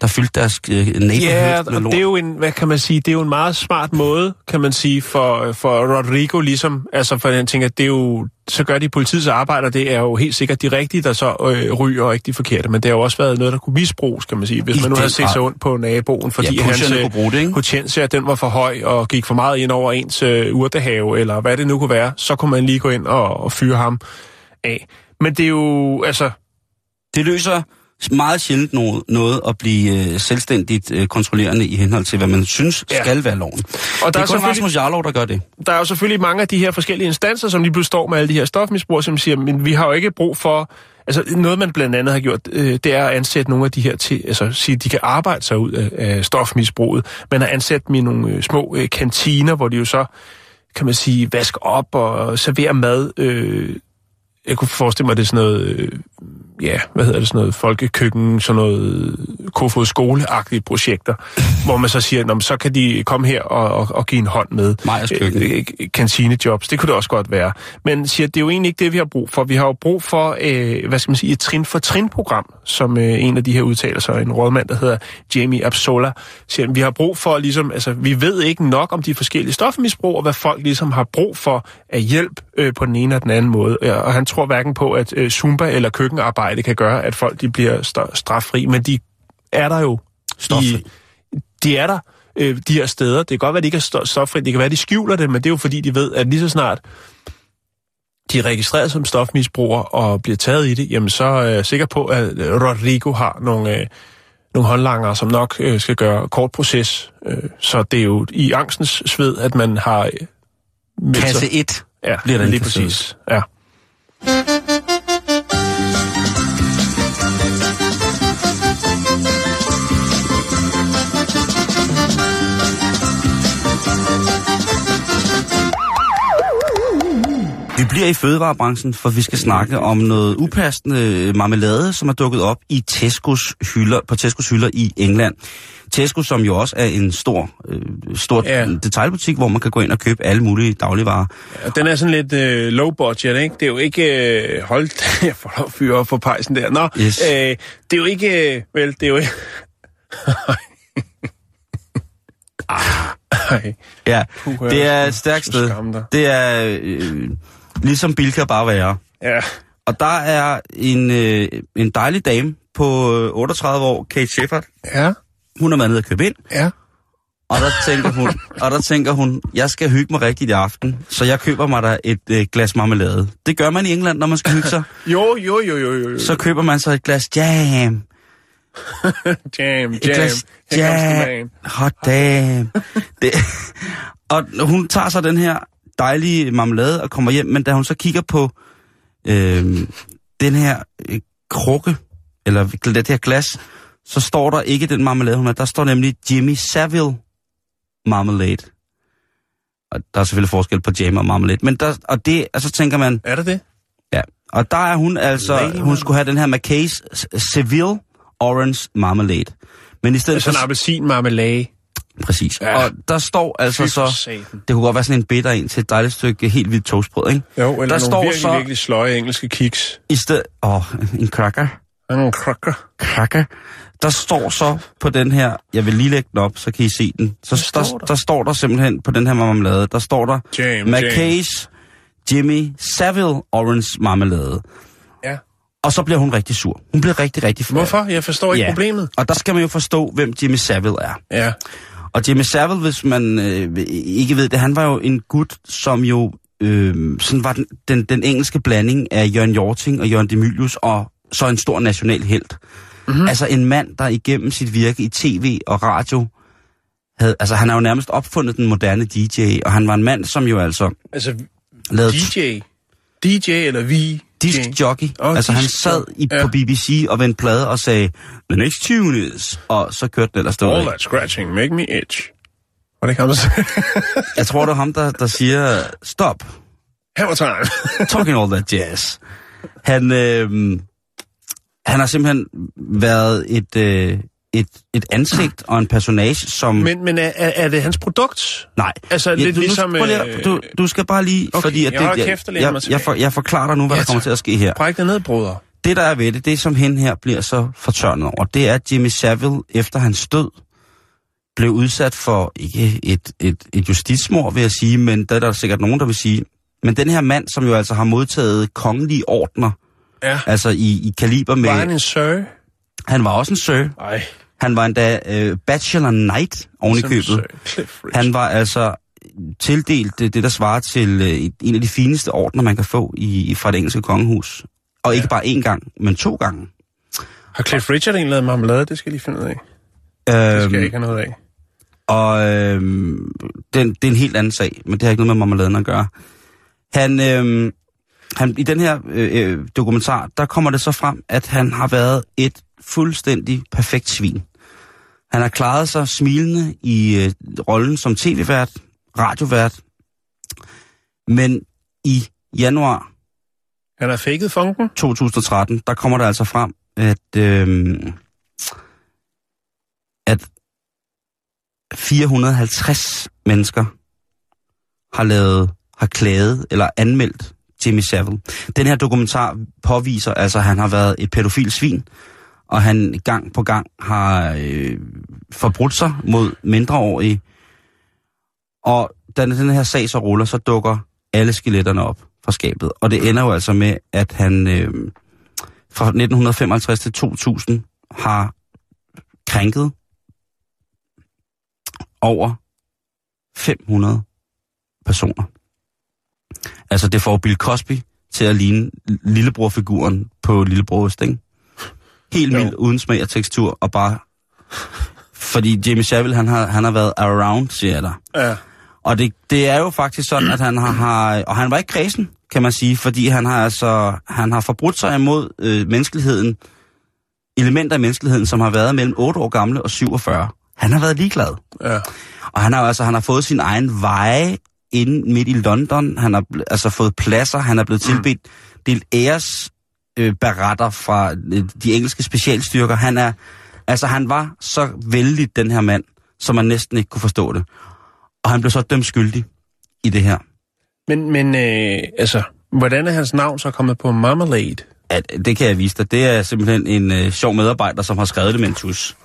der fyldte deres øh, neighborhood Ja, med lort. det er jo en, hvad kan man sige, det er jo en meget smart måde, kan man sige, for, for Rodrigo ligesom, altså for jeg tænker, det er jo, så gør de politiets arbejde, og det er jo helt sikkert de rigtige, der så øh, ryger, og ikke de forkerte, men det har jo også været noget, der kunne misbruges, kan man sige, hvis I man nu havde set sig ondt på naboen, fordi Ja, hans ikke? potentiale, den var for høj, og gik for meget ind over ens øh, urtehave, eller hvad det nu kunne være, så kunne man lige gå ind og, og fyre ham af. Men det er jo, altså, Det løser meget sjældent noget, noget at blive øh, selvstændigt øh, kontrollerende i henhold til, hvad man synes Ja. skal være loven. og Det der er er, kun Rasmus Jarlov, der gør det. der er jo selvfølgelig mange af de her forskellige instanser, som lige pludselig står med alle de her stofmisbrugere, som siger, men vi har jo ikke brug for... Altså noget, man blandt andet har gjort, øh, det er at ansætte nogle af de her til, altså sige, de kan arbejde sig ud af, af stofmisbruget. Man har ansat dem i nogle øh, små øh, kantiner, hvor de jo så, kan man sige, vasker op og serverer mad. Øh, jeg kunne forestille mig, det er sådan noget, øh, ja, hvad hedder det, sådan noget folkekøkken, sådan noget Kofod skoleagtige projekter, hvor man så siger, "Nå, så kan de komme her og, og, og give en hånd med. Køkken. Øh, øh, kantinejobs, det kunne det også godt være. Men siger, det er jo egentlig ikke det, vi har brug for. Vi har jo brug for, øh, hvad skal man sige, et trin for trin-program, som øh, en af de her udtaler sig, en rådmand, der hedder Jamie Absola, siger, vi har brug for, ligesom, altså, vi ved ikke nok om de forskellige stofmisbrug, og hvad folk ligesom har brug for af hjælp øh, på den ene og den anden måde. Ja, Og han tror hverken på, at øh, Zumba eller køkkenarbejde kan gøre, at folk de bliver st- straffri, men de er der jo. Stoffri. I, de er der, øh, de her steder. Det kan godt være, at de ikke er sto- stoffri. Det kan være, at de skjuler det, men det er jo fordi, de ved, at lige så snart de er registreret som stofmisbrugere og bliver taget i det, jamen så er jeg sikker på, at øh, Rodrigo har nogle, øh, nogle håndlanger, som nok øh, skal gøre kort proces. Øh, så det er jo i angstens sved, at man har... Øh, Kasse 1 ja, bliver der lige præcis. Ja. Bliver i fødevarebranchen, for vi skal snakke om noget upassende marmelade, som er dukket op i Tescos hylder, på Tescos hylder i England. Tesco, som jo også er en stor, øh, stor Ja. detailbutik, hvor man kan gå ind og købe alle mulige dagligvarer. Ja, Den er sådan lidt øh, low budget, ikke? Det er jo ikke... Øh, hold da, jeg får lov at fyre op for pejsen der. Nå, Yes. øh, det er jo ikke... Øh, vel, det er jo ikke... Ej, Ja, Puha, det er et stærkt sted. Det er øh, ligesom Bilka bare være. ja. Og der er en, øh, en dejlig dame på øh, 38 år, Kate Shepard. Ja, Hun er med nede at købe ind, ja. og der tænker hun, og der tænker hun, jeg skal hygge mig rigtigt i aften, så jeg køber mig der et øh, glas marmelade. Det gør man i England, når man skal hygge sig. Jo, jo, jo, jo, jo. jo. Så køber man så et glas jam. jam, Et jam. glas jam. Hot damn. Det, og hun tager så den her dejlige marmelade og kommer hjem, men da hun så kigger på, øh, den her øh, krukke, eller det her glas, så står der ikke den marmelade, hun har. Der står nemlig Jimmy Savile Marmalade. Og der er selvfølgelig forskel på jam og marmalade. Men der, og det, og så tænker man, Er det det? ja. Og der er hun altså, Lady hun skulle have den her McKay's Seville Orange Marmalade. Men i stedet Altså en for... appelsin marmelade. Præcis. Ja. Og der står altså Fy så... satan. Det kunne godt være sådan en bitter en til et dejligt stykke helt hvidt toastbrød, ikke? Jo, eller Der nogle står virkelig, så- virkelig sløje engelske kiks. I stedet... Åh, oh, en cracker. Der er nogle krakker. Cracker. Der står så på den her... Jeg vil lige lægge den op, så kan I se den. Så står der, der? der står der simpelthen på den her marmelade, der står der... Jam, McKay's Jimmy Savile Orange Marmelade. Ja. Og så bliver hun rigtig sur. Hun bliver rigtig, rigtig sur. Hvorfor? Jeg forstår ikke Ja. problemet. Og der skal man jo forstå, hvem Jimmy Savile er. Ja. Og Jimmy Savile, hvis man øh, ikke ved det, han var jo en gut, som jo øh, sådan var den, den, den engelske blanding af Jørgen Jorting og Jørgen Demilius, og så en stor national helt. Mm-hmm. Altså en mand, der igennem sit virke i tv og radio, havde, altså han har jo nærmest opfundet den moderne DJ, og han var en mand, som jo altså Altså, lavede DJ. DJ eller vi? Disk jockey. Åh, altså han sad i, Ja. på BBC og vendte plade og sagde, the next tune is, og så kørte den ellers All derud. that scratching make me itch. Var det ikke ham, der sagde? Jeg tror, det er ham, der, der siger, stop, Hammer time. talking all that jazz. Han, øh, han har simpelthen været et, øh, et, et ansigt og en personage, som... men men er, er, det hans produkt? nej. altså, lidt du, ligesom, prøv lige, øh, du, du skal bare lige... Okay, fordi at jeg det, jeg, kæft jeg, jeg, jeg, for, jeg forklarer dig nu, hvad Ja, der kommer til at ske her. Bræk det ned, bruder. Det, der er ved det, det som hende her bliver så fortørnet over, det er, at Jimmy Savile efter hans død blev udsat for ikke et, et, et justitsmord, vil jeg sige, men der er der sikkert nogen, der vil sige. Men den her mand, som jo altså har modtaget kongelige ordner, Ja. altså i, i kaliber med... Var han en sir? Han var også en sir. Nej. Han var endda øh, bachelor knight oven i købet. Han var altså tildelt det, det der svarer til øh, en af de fineste ordner, man kan få i, fra det engelske kongehus. Og ikke bare én gang, men to gange. Har Cliff Richard egentlig lavet marmelade? Det skal jeg lige finde ud af. Det skal Øhm, jeg ikke have noget af. Og øhm, den, det er en helt anden sag, men det har ikke noget med marmeladen at gøre. Han, øhm, han, I den her øh, øh, dokumentar, der kommer det så frem, at han har været et fuldstændig perfekt svin. Han har klaret sig smilende i øh, rollen som tv-vært, radiovært, men i januar Han har faked funken. 2013, der kommer der altså frem, at, øhm, at 450 mennesker har lavet, har klaget eller anmeldt Jimmy Savile. Den her dokumentar påviser altså, at han har været et pædofil svin, og han gang på gang har øh, forbrudt sig mod mindreårige. Og da den her sag så ruller, så dukker alle skeletterne op fra skabet. Og det ender jo altså med, at han øh, fra 1955 til 2000 har krænket over 500 personer. Altså det får Bill Cosby til at ligne lillebrorfiguren på Lillebror ikke? Helt mild, uden smag og tekstur, og bare... Fordi Jimmy Savile, han har, han har været around, siger jeg dig. Ja. Og det, det er jo faktisk sådan, at han har, har... Og han var ikke kredsen, kan man sige, fordi han har altså... Han har forbrudt sig imod øh, menneskeligheden, elementer af menneskeligheden, som har været mellem 8 år gamle og 47. Han har været ligeglad. Ja. Og han har altså han har fået sin egen veje inde midt i London. Han har altså fået pladser. Han er blevet tilbedt delt æres øh, beretter fra øh, de engelske specialstyrker. Han er altså han var så vældig den her mand, som man næsten ikke kunne forstå det. Og han blev så dømt skyldig i det her. Men, men øh, altså, hvordan er hans navn så kommet på Marmalade? At, det kan jeg vise dig. Det er simpelthen en øh, sjov medarbejder, som har skrevet det med en tus.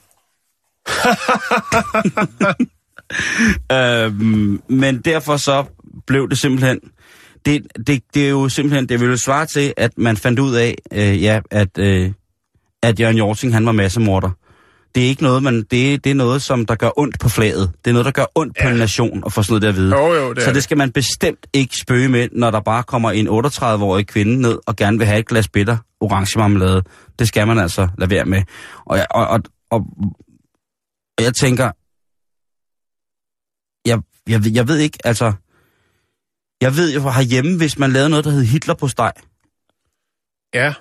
øhm, men derfor så blev det simpelthen... Det, det, det er jo simpelthen... Det ville svare til, at man fandt ud af, øh, ja, at, øh, at Jørgen Jorting, han var massemorder. Det er ikke noget, man, det, det er noget, som der gør ondt på flaget. Det er noget, der gør ondt ja. på en nation at få sådan noget der at vide. Jo, jo, det så det skal man bestemt ikke spøge med, når der bare kommer en 38-årig kvinde ned og gerne vil have et glas bitter orange marmelade. Det skal man altså lade være med. Og jeg, og, og, og, og jeg tænker, jeg, jeg, jeg ved ikke, altså, jeg ved jo herhjemme, hvis man lavede noget, der hed Hitler på steg, Ja.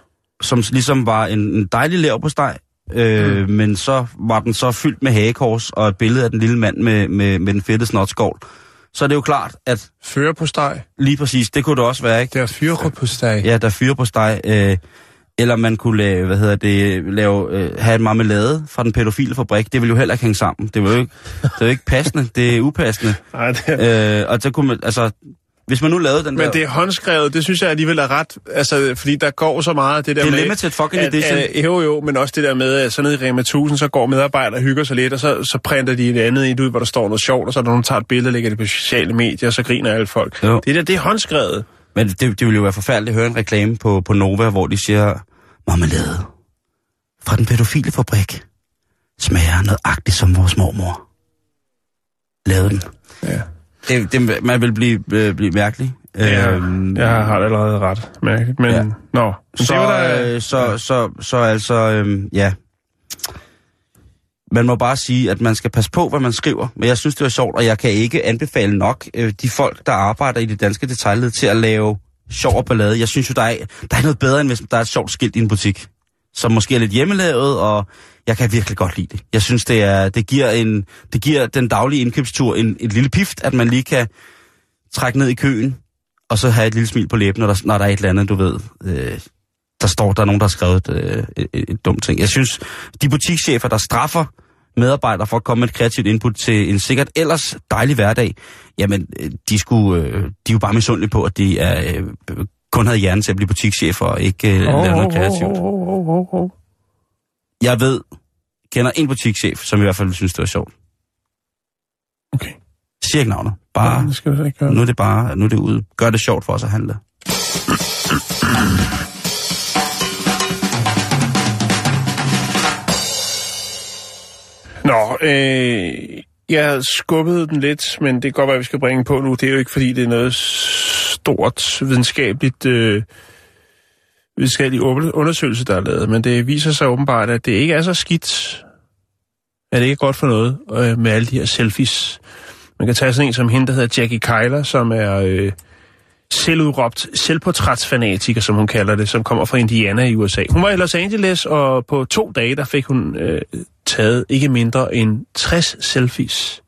som ligesom var en, en dejlig lav på steg, øh, mm. men så var den så fyldt med hagekors og et billede af den lille mand med, med, med den fedte snotskål. Så er det jo klart, at Fører på steg. lige præcis, det kunne det også være, ikke? Det er fyre på steg. Ja, der fyrer på steg. Øh, eller man kunne lave, hvad hedder det, lave, øh, have en marmelade fra den pædofile fabrik. Det ville jo heller ikke hænge sammen. Det var jo ikke, det var jo ikke passende. Det er upassende. Nej, det er... Øh, og så kunne man, altså, hvis man nu lavede den Men der... det er håndskrevet, det synes jeg alligevel er ret, altså, fordi der går så meget det der Det er med... limited fucking at, edition. At, jo, jo, men også det der med, at så nede i Rema 1000, så går medarbejdere og hygger sig lidt, og så, så printer de et andet et ud, hvor der står noget sjovt, og så er der nogen, der tager et billede og lægger det på sociale medier, og så griner alle folk. Jo. Det der, det er håndskrevet. Men det, det ville jo være forfærdeligt at høre en reklame på, på Nova, hvor de siger, marmelade fra den pædofile fabrik smager nøjagtigt som vores mormor. Lavede den. Ja. Det, det, man vil blive, øh, blive mærkelig. Ja, Øhm, jeg har allerede ret mærkeligt, men... Ja. Ja. Nå, men så, det var der... øh, så, så, så altså, øhm, ja. Man må bare sige, at man skal passe på, hvad man skriver. Men jeg synes, det var sjovt, og jeg kan ikke anbefale nok øh, de folk, der arbejder i det danske detaljled til at lave sjov og ballade. Jeg synes jo, der er, der er noget bedre, end hvis der er et sjovt skilt i en butik, som måske er lidt hjemmelavet, og jeg kan virkelig godt lide det. Jeg synes, det, er, det, giver, en, det giver den daglige indkøbstur en, et lille pift, at man lige kan trække ned i køen, og så have et lille smil på læben, når der, når der er et eller andet, du ved. Øh, der står, der er nogen, der har skrevet et, øh, et, et, et dumt ting. Jeg synes, de butikschefer, der straffer medarbejdere for at komme med et kreativt input til en sikkert ellers dejlig hverdag, jamen, øh, de, skulle, øh, de er jo bare misundelige på, at de er, øh, kun havde hjernen til at blive butikschefer og ikke øh, lave noget kreativt. oh, oh, oh, oh. Jeg ved, kender en butikschef, som i hvert fald synes, det var sjovt. Okay. Siger ikke navnet. Ja, Bare, det skal vi ikke gøre. nu er det bare, nu er det ude. Gør det sjovt for os at handle. Nå, øh, jeg skubbede den lidt, men det kan godt være, at vi skal bringe på nu. Det er jo ikke, fordi det er noget stort videnskabeligt øh, videnskabelig undersøgelse, der er lavet, men det viser sig åbenbart, at det ikke er så skidt, at det ikke er godt for noget øh, med alle de her selfies. Man kan tage sådan en som hende, der hedder Jackie Kyler, som er øh, selvudråbt selvportrætsfanatiker, som hun kalder det, som kommer fra Indiana i USA. Hun var i Los Angeles, og på to dage, der fik hun øh, taget ikke mindre end 60 selfies.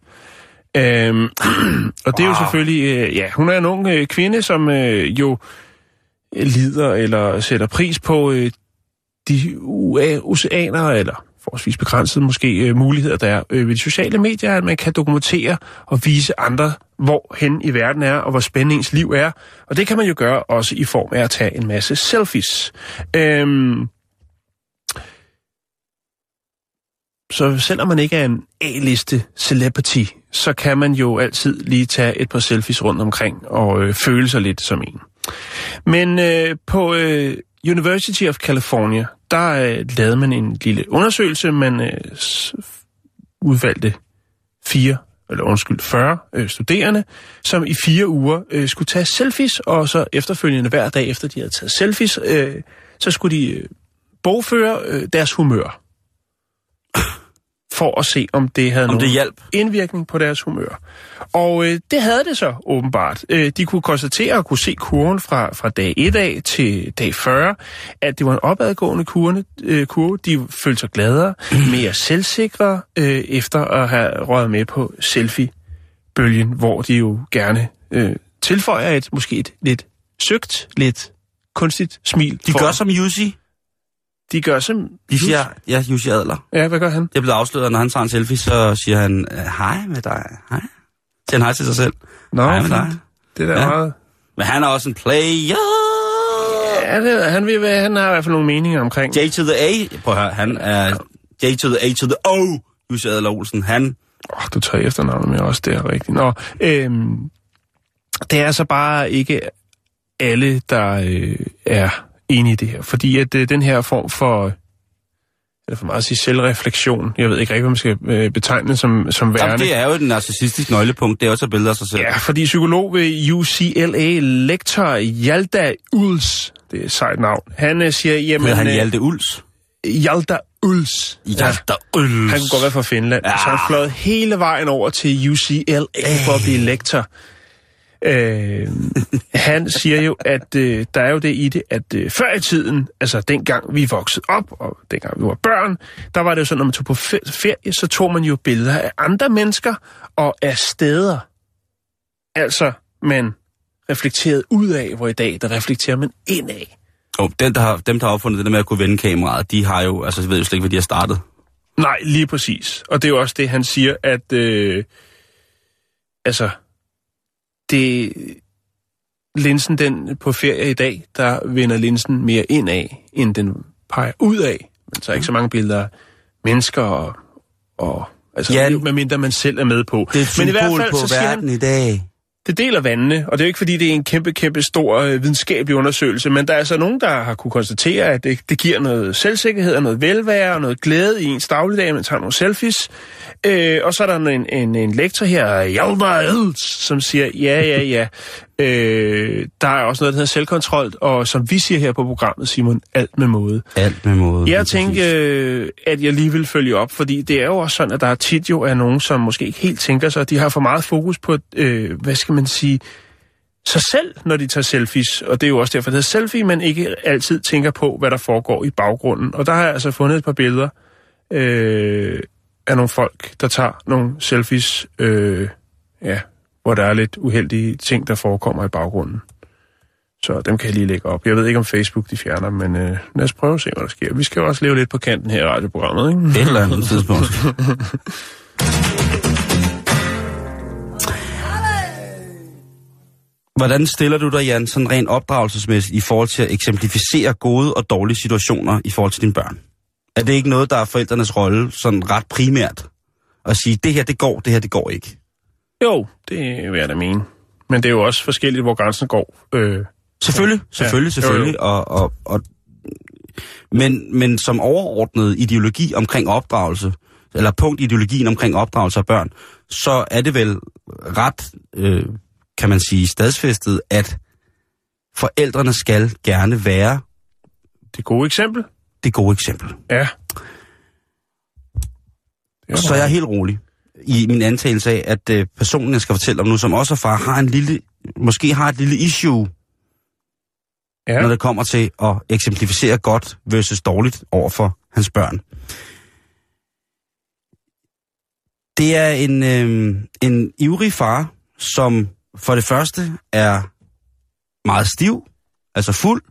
Øhm, og det er jo selvfølgelig, øh, ja, hun er en ung øh, kvinde, som øh, jo lider eller sætter pris på øh, de oceaner, eller forholdsvis begrænsede måske øh, muligheder, der er øh, ved de sociale medier, at man kan dokumentere og vise andre, hvor hen i verden er, og hvor spændende ens liv er. Og det kan man jo gøre også i form af at tage en masse selfies. Øhm, så selvom man ikke er en A-liste celebrity, så kan man jo altid lige tage et par selfies rundt omkring og øh, føle sig lidt som en. Men øh, på øh, University of California, der øh, lavede man en lille undersøgelse. Man øh, udvalgte fire, eller undskyld, 40 øh, studerende, som i fire uger øh, skulle tage selfies, og så efterfølgende hver dag efter de havde taget selfies, øh, så skulle de øh, bogføre øh, deres humør. For at se, om det havde Om nogen det hjalp. indvirkning på deres humør. Og øh, det havde det så åbenbart. Øh, de kunne konstatere og kunne se kurven fra, fra dag 1 af til dag 40, at det var en opadgående kurve. Øh, kurve. De følte sig gladere, mere selvsikre, øh, efter at have røget med på selfie-bølgen, hvor de jo gerne øh, tilføjer et måske et lidt søgt, lidt kunstigt smil. De for- gør som Jussi. De gør som... De siger, ja, Jussi Adler. Ja, hvad gør han? Det er blevet afsløret, når han tager en selfie, så siger han, øh, hej med dig, hej. Siger han hej til sig selv. Nå, hej med dig. Det der Ja. meget... Men han er også en player. Ja, det, han, vil, han har i hvert fald nogle meninger omkring. J to the A. Prøv at høre, han er J to the A to the O. Jussi Adler Olsen, han... Oh, du tager efternavnet med også, det er rigtigt. Nå, øhm, det er altså bare ikke alle, der øh, er enige i det her. Fordi at øh, den her form for, eller for meget at sige selvreflektion, jeg ved ikke rigtig, hvad man skal øh, betegne det som, som værende. Jamen, det er jo et narcissistisk nøglepunkt. Det er også at billede af sig selv. Ja, fordi psykolog ved UCLA, lektor Hjalda Uls, det er et sejt navn, han øh, siger, jamen... Hedder han øh, Hjalte Uls? Hjalda Uls. Hjalte Uls. Han kunne godt være fra Finland. Ja. Ja. Så han fløjet hele vejen over til UCLA for at blive lektor. Øh, han siger jo, at øh, der er jo det i det, at øh, før i tiden, altså dengang vi voksede op, og dengang vi var børn, der var det jo sådan, når man tog på fe- ferie, så tog man jo billeder af andre mennesker og af steder. Altså, man reflekterede ud af, hvor i dag, der reflekterer man ind af. Og den, der har, dem, der har opfundet det der med at kunne vende kameraet, de har jo, altså, jeg ved jo slet ikke, hvad de har startet. Nej, lige præcis. Og det er jo også det, han siger, at øh, altså, det, linsen den på ferie i dag, der vender linsen mere ind af, end den peger ud af. Man tager ikke så mange billeder mennesker og, og altså, Ja. medmindre man selv er med på. Det er et Men i hvert fald, på så siger verden han, i dag det deler vandene, og det er jo ikke fordi, det er en kæmpe, kæmpe stor øh, videnskabelig undersøgelse, men der er altså nogen, der har kunne konstatere, at det, det giver noget selvsikkerhed og noget velvære og noget glæde i ens dagligdag, man tager nogle selfies. Øh, og så er der en, en, en lektor her, Hjalmar Edels, som siger, ja, ja, ja. Øh, der er også noget, der hedder selvkontrol, og som vi siger her på programmet, Simon, alt med måde. Alt med måde. Jeg tænkte, præcis. øh, at jeg lige vil følge op, fordi det er jo også sådan, at der er tit jo er nogen, som måske ikke helt tænker sig, de har for meget fokus på, øh, hvad skal man sige, sig selv, når de tager selfies. Og det er jo også derfor, det hedder selfie, men ikke altid tænker på, hvad der foregår i baggrunden. Og der har jeg altså fundet et par billeder øh, af nogle folk, der tager nogle selfies, øh, ja, hvor der er lidt uheldige ting, der forekommer i baggrunden. Så dem kan jeg lige lægge op. Jeg ved ikke, om Facebook de fjerner, men øh, lad os prøve at se, hvad der sker. Vi skal jo også leve lidt på kanten her i radioprogrammet, ikke? Et eller andet tidspunkt. Hvordan stiller du dig, Jan, sådan rent opdragelsesmæssigt i forhold til at eksemplificere gode og dårlige situationer i forhold til dine børn? Er det ikke noget, der er forældrenes rolle sådan ret primært? At sige, det her det går, det her det går ikke. Jo, det vil jeg da mene. Men det er jo også forskelligt, hvor grænsen går. Øh, Selvfølgelig, selvfølgelig, Ja, jo, selvfølgelig. Og, og, og, men, men som overordnet ideologi omkring opdragelse, eller punkt ideologien omkring opdragelse af børn, så er det vel ret, øh, kan man sige, stadsfæstet, at forældrene skal gerne være det gode eksempel. det gode eksempel. Ja, Så jeg er helt rolig i min antagelse af, at øh, personen, jeg skal fortælle om nu, som også er far, har en lille, måske har et lille issue, ja. når det kommer til at eksemplificere godt versus dårligt over for hans børn. Det er en, øh, en ivrig far, som for det første er meget stiv, altså fuld,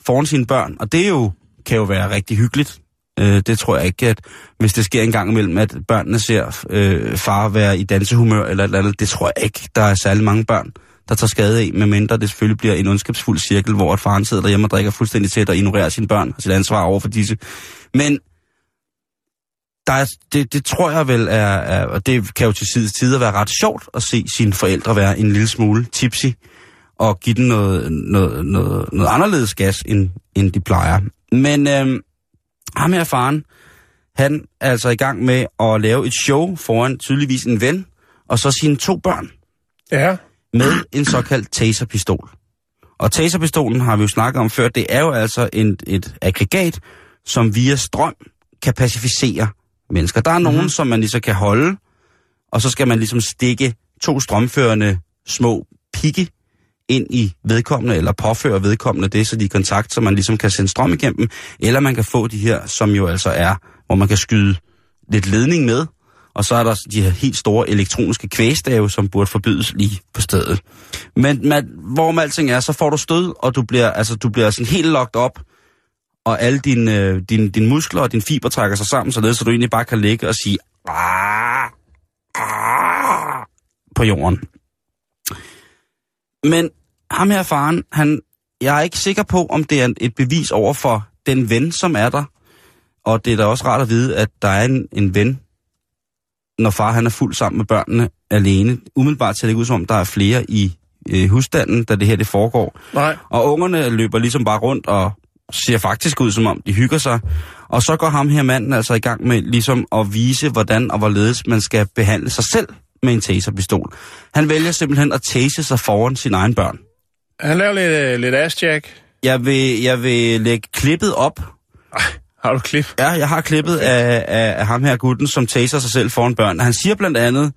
foran sine børn, og det jo, kan jo være rigtig hyggeligt. Øh, det tror jeg ikke, at hvis det sker en gang imellem, at børnene ser øh, far være i dansehumør eller et eller andet, det tror jeg ikke, der er særlig mange børn, der tager skade af, medmindre det selvfølgelig bliver en ondskabsfuld cirkel, hvor at faren sidder derhjemme og drikker fuldstændig tæt og ignorerer sine børn og sit ansvar over for disse. Men der er, det, det tror jeg vel er, er, og det kan jo til sides tider være ret sjovt at se sine forældre være en lille smule tipsy og give dem noget, noget, noget, noget anderledes gas, end, end de plejer. Men Øh, ham her faren, han er altså i gang med at lave et show foran tydeligvis en ven, og så sine to børn Ja. med en såkaldt taserpistol. Og taserpistolen har vi jo snakket om før, det er jo altså en, et aggregat, som via strøm kan pacificere mennesker. Der er nogen, mm-hmm. som man ligesom kan holde, og så skal man ligesom stikke to strømførende små pigge ind i vedkommende, eller påføre vedkommende det, så de er i kontakt, så man ligesom kan sende strøm igennem. Eller man kan få de her, som jo altså er, hvor man kan skyde lidt ledning med, og så er der de her helt store elektroniske kvæstave, som burde forbydes lige på stedet. Men man, hvorom alting er, så får du stød, og du bliver, altså, du bliver sådan helt locked op, og alle dine, øh, dine, dine muskler og dine fiber trækker sig sammen, således så du egentlig bare kan ligge og sige ah, ah, på jorden. Men ham her faren, han, jeg er ikke sikker på, om det er et bevis over for den ven, som er der. Og det er da også rart at vide, at der er en, en ven, når far han er fuld sammen med børnene alene. Umiddelbart ser det ikke ud som om, der er flere i øh, husstanden, da det her det foregår. Nej. Og ungerne løber ligesom bare rundt og ser faktisk ud, som om de hygger sig. Og så går ham her manden altså i gang med ligesom at vise, hvordan og hvorledes man skal behandle sig selv med en taserpistol. Han vælger simpelthen at tase sig foran sine egne børn. Han laver lidt, øh, lidt ass-jack. Jeg vil, jeg vil lægge klippet op. Har du klip? Ja, jeg har klippet af, af, af ham her gutten, som taser sig selv foran børn. Han siger blandt andet,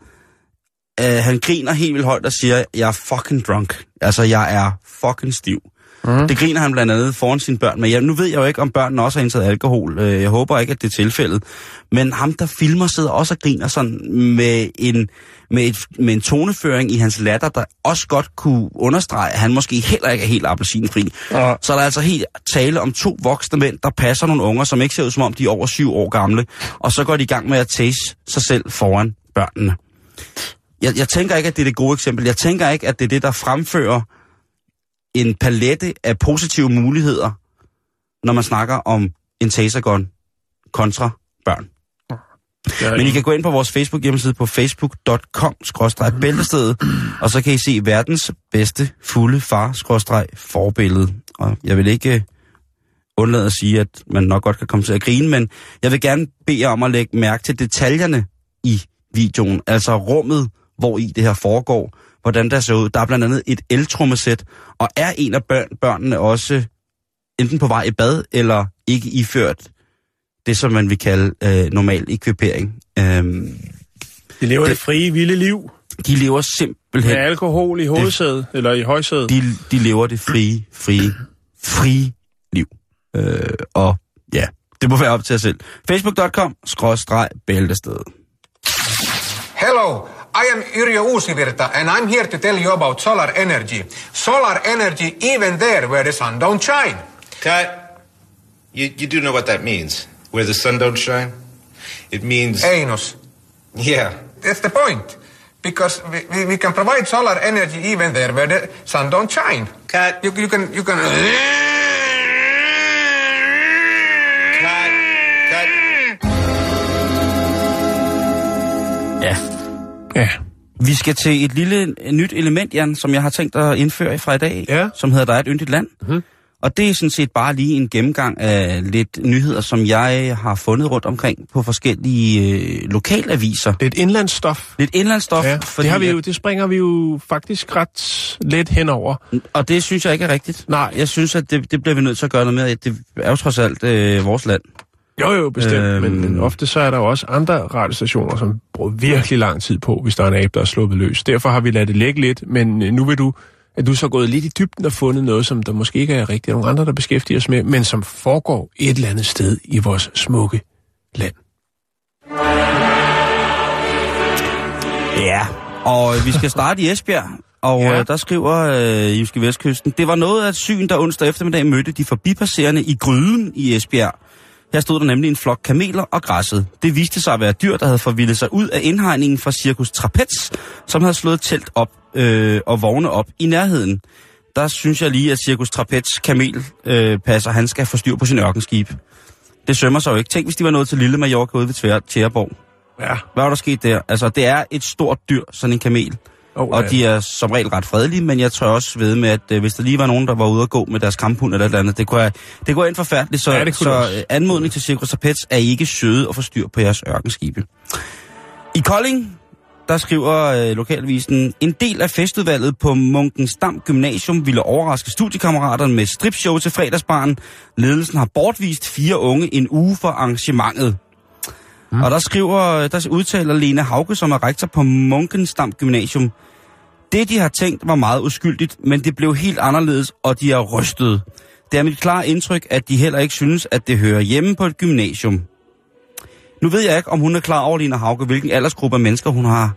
øh, han griner helt vildt højt og siger, jeg er fucking drunk. Altså, jeg er fucking stiv. Mm. Det griner han blandt andet foran sine børn. Men jeg, nu ved jeg jo ikke, om børnene også har indtaget alkohol. Øh, Jeg håber ikke, at det er tilfældet. Men ham, der filmer, sidder også og griner sådan med en, med, et, med en toneføring i hans latter, der også godt kunne understrege, at han måske heller ikke er helt appelsinfri. Ja. Så er der altså helt tale om to voksne mænd, der passer nogle unger, som ikke ser ud som om, de er over syv år gamle. Og så går de i gang med at tase sig selv foran børnene. Jeg, jeg tænker ikke, at det er det gode eksempel. Jeg tænker ikke, at det er det, der fremfører en palette af positive muligheder, når man snakker om en tasergun kontra børn. Men I kan gå ind på vores Facebook hjemmeside på facebook.com-bæltestedet, og så kan I se verdens bedste fulde far-forbillede. Og jeg vil ikke øh, undlade at sige, at man nok godt kan komme til at grine, men jeg vil gerne bede jer om at lægge mærke til detaljerne i videoen, altså rummet, hvor i det her foregår, hvordan der ser ud. Der er blandt andet et eltrummesæt, og er en af børn, børnene også enten på vej i bad, eller ikke iført det, som man vil kalde øh, normal ekvipering. Øhm, De lever det, Det- frie, vilde liv. de lever simpelthen... Med alkohol i hovedsædet, eller i højsædet. de, de lever det frie, frie, frie liv. Øh, og ja, det må være op til jer selv. Facebook.com, skråstreg, bæltested. Hello, I am Yrjö Uusivirta and I'm here to tell you about solar energy. Solar energy even there where the sun don't shine. Cut. You, you do know what that means. Where the sun don't shine? It means. Anus. Yeah. That's the point. Because we, we, we can provide solar energy even there where the sun don't shine. Cut. You, you can you can Ja. Vi skal til et lille nyt element, Jan, som jeg har tænkt at indføre fra i dag, Ja. som hedder Der er et yndigt land. Mm-hmm. Og det er sådan set bare lige en gennemgang af lidt nyheder, som jeg har fundet rundt omkring på forskellige øh, lokalaviser. Er et indlandsstof. Lidt indlandsstof. Ja, det, har vi jo, det springer vi jo faktisk ret let henover. Og det synes jeg ikke er rigtigt. Nej. Jeg synes, at det, det bliver vi nødt til at gøre noget med. Det er jo trods alt øh, vores land. Jo, jo, bestemt. Øhm. Men, men ofte så er der jo også andre radiostationer, som bruger virkelig lang tid på, hvis der er en abe, der er sluppet løs. Derfor har vi ladet det ligge lidt, men øh, nu vil du, at du så er gået lidt i dybden og fundet noget, som der måske ikke er rigtigt. Nogle andre, der beskæftiger os med, men som foregår et eller andet sted i vores smukke land. Ja. Og vi skal starte i Esbjerg. Og ja. øh, der skriver øh, Jyske Vestkysten, det var noget af et syn, der onsdag eftermiddag mødte de forbipasserende i Gryden i Esbjerg. Her stod der nemlig en flok kameler og græsset. Det viste sig at være dyr, der havde forvildet sig ud af indhegningen fra Cirkus Trapez, som havde slået telt op øh, og vogne op i nærheden. Der synes jeg lige, at Cirkus Trapez kamel øh, passer, han skal få styr på sin ørkenskib. Det sømmer sig jo ikke. Tænk, hvis de var nået til Lille Mallorca ude ved Tjæreborg. Ja. Hvad var der sket der? Altså, det er et stort dyr, sådan en kamel. Oh, Og de er som regel ret fredelige, men jeg tror også ved med, at øh, hvis der lige var nogen, der var ude at gå med deres kamphund eller et eller andet, det kunne, det kunne ind forfærdeligt. Så, Ja, så øh, anmodning til Circus Tapets er ikke søde og få styr på jeres ørkenskibe. I Kolding, der skriver øh, lokalvisen, en del af festudvalget på Munkensdam Gymnasium ville overraske studiekammeraterne med stripshow til fredagsbarn. Ledelsen har bortvist fire unge en uge for arrangementet. Mm. Og der skriver, der udtaler Lene Hauke, som er rektor på Munkensdam Gymnasium, det, de har tænkt, var meget uskyldigt, men det blev helt anderledes, og de er rystet. Det er mit klare indtryk, at de heller ikke synes, at det hører hjemme på et gymnasium. Nu ved jeg ikke, om hun er klar over, Lena Hauke, hvilken aldersgruppe af mennesker hun har,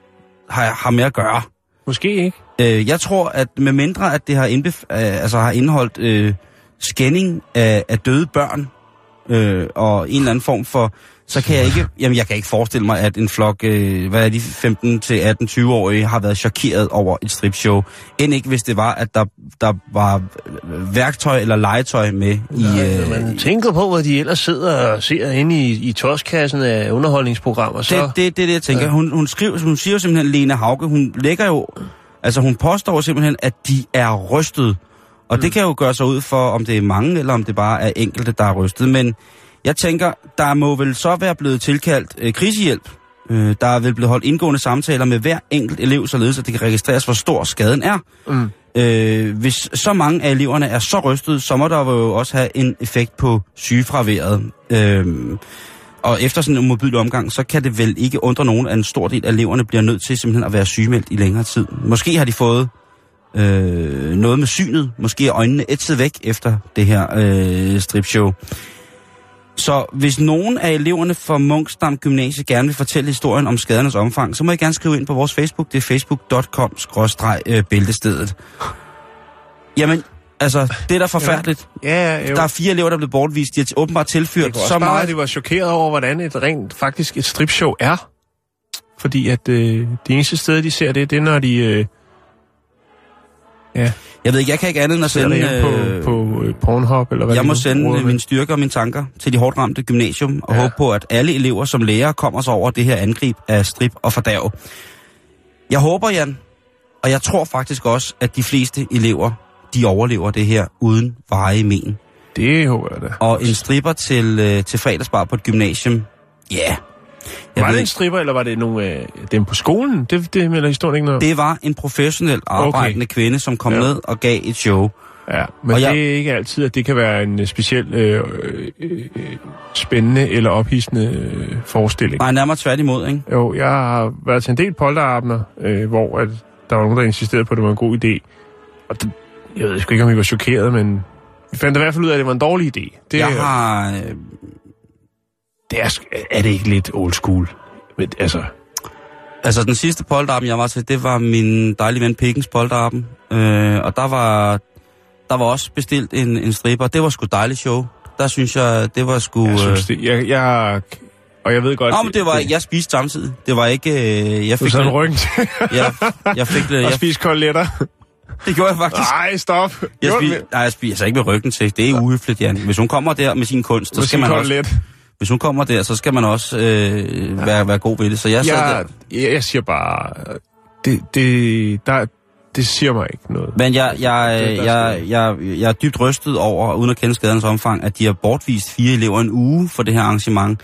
har, har med at gøre. Måske ikke. Øh, jeg tror, at med mindre, at det har, indbef- øh, altså har indeholdt øh, skænding af, af døde børn, øh, og en eller anden form for, så kan jeg ikke, jamen jeg kan ikke forestille mig, at en flok, øh, hvad er de, 15 til 18, 20-årige har været chokeret over et stripshow. End ikke, hvis det var, at der, der var værktøj eller legetøj med i... Øh, Man tænker på, hvad de ellers sidder og ser inde i, i toskassen af underholdningsprogrammer, så... Det, det, det er det, jeg tænker. Ja. Hun, hun, skriver, hun siger jo simpelthen, Lena Hauke, hun lægger jo, altså hun påstår simpelthen, at de er rystet. Og mm. det kan jo gøre sig ud for, om det er mange, eller om det bare er enkelte, der er rystet. Men jeg tænker, der må vel så være blevet tilkaldt øh, krisehjælp. Øh, der er vel blevet holdt indgående samtaler med hver enkelt elev, således at det kan registreres, hvor stor skaden er. Mm. Øh, hvis så mange af eleverne er så rystet, så må der jo også have en effekt på sygefraværet. Øh, og efter sådan en modbydelig omgang, så kan det vel ikke undre nogen, at en stor del af eleverne bliver nødt til simpelthen at være sygemeldt i længere tid. Måske har de fået øh, noget med synet, måske er øjnene ætset væk efter det her øh, stripshow. Så hvis nogen af eleverne fra Munkstam Gymnasie gerne vil fortælle historien om skadernes omfang, så må I gerne skrive ind på vores Facebook. Det er facebook.com-bæltestedet. Jamen, altså, det er da forfærdeligt. Ja, jo. Der er fire elever, der er blevet bortvist. De har åbenbart tilført så bare, meget... at de var chokeret over, hvordan et rent faktisk et stripshow er. Fordi at øh, det eneste sted, de ser det, det er, når de øh, ja, Jeg ved ikke, jeg kan ikke andet end at sende... derhjemme på, på øh, Pornhub, eller hvad jeg må sende øh, med. mine styrker og mine tanker til de hårdt ramte gymnasium, og ja. håbe på, at alle elever som lærer kommer sig over det her angreb af strip og fordav. Jeg håber, Jan, og jeg tror faktisk også, at de fleste elever, de overlever det her uden veje men. Det håber jeg da. Og en stripper til, øh, til fredagsbar på et gymnasium, ja. Yeah. Jeg var det en stripper, eller var det nogle af dem på skolen? Det, det melder historien ikke noget det var en professionel arbejdende okay. kvinde, som kom Ja. ned og gav et show. Ja, men Og jeg- det er ikke altid, at det kan være en øh, speciel øh, øh, øh, spændende eller ophidsende øh, forestilling. Nej, nærmere tværtimod, ikke? Jo, jeg har været til en del polterabner, øh, hvor at der var nogen, der insisterede på, at det var en god idé. Og det, jeg ved sgu ikke, om I var chokeret, men vi fandt i hvert fald ud af, at det var en dårlig idé. Det, Jeg har... Øh, det er, er det ikke lidt old school? Men, altså, Altså, den sidste polterappen, jeg var til, det var min dejlige ven Pikkens polterappen. Øh, og der var, der var også bestilt en, en stripper. Det var sgu dejligt show. Der synes jeg, det var sgu... jeg synes øh... det, jeg, jeg, og jeg ved godt... Nå, men det var, jeg spiste samtidig. Det var ikke... Øh, jeg Du fik sad med lidt- ryggen til jeg, jeg fik lidt... Jeg, spise koteletter. det gjorde jeg faktisk. Nej, stop. Jeg du det? nej, jeg spiser ikke med ryggen til. Det er uhøfligt, Jan. Hvis hun kommer der med sin kunst, så skal man også... Hvis hun kommer der, så skal man også øh, være, være god ved det. Så jeg Jeg, der. jeg, jeg siger bare... Det, det, der, det siger mig ikke noget. Men jeg, jeg, Det er der jeg, jeg, jeg er dybt rystet over, uden at kende skadernes omfang, at de har bortvist fire elever en uge for det her arrangement.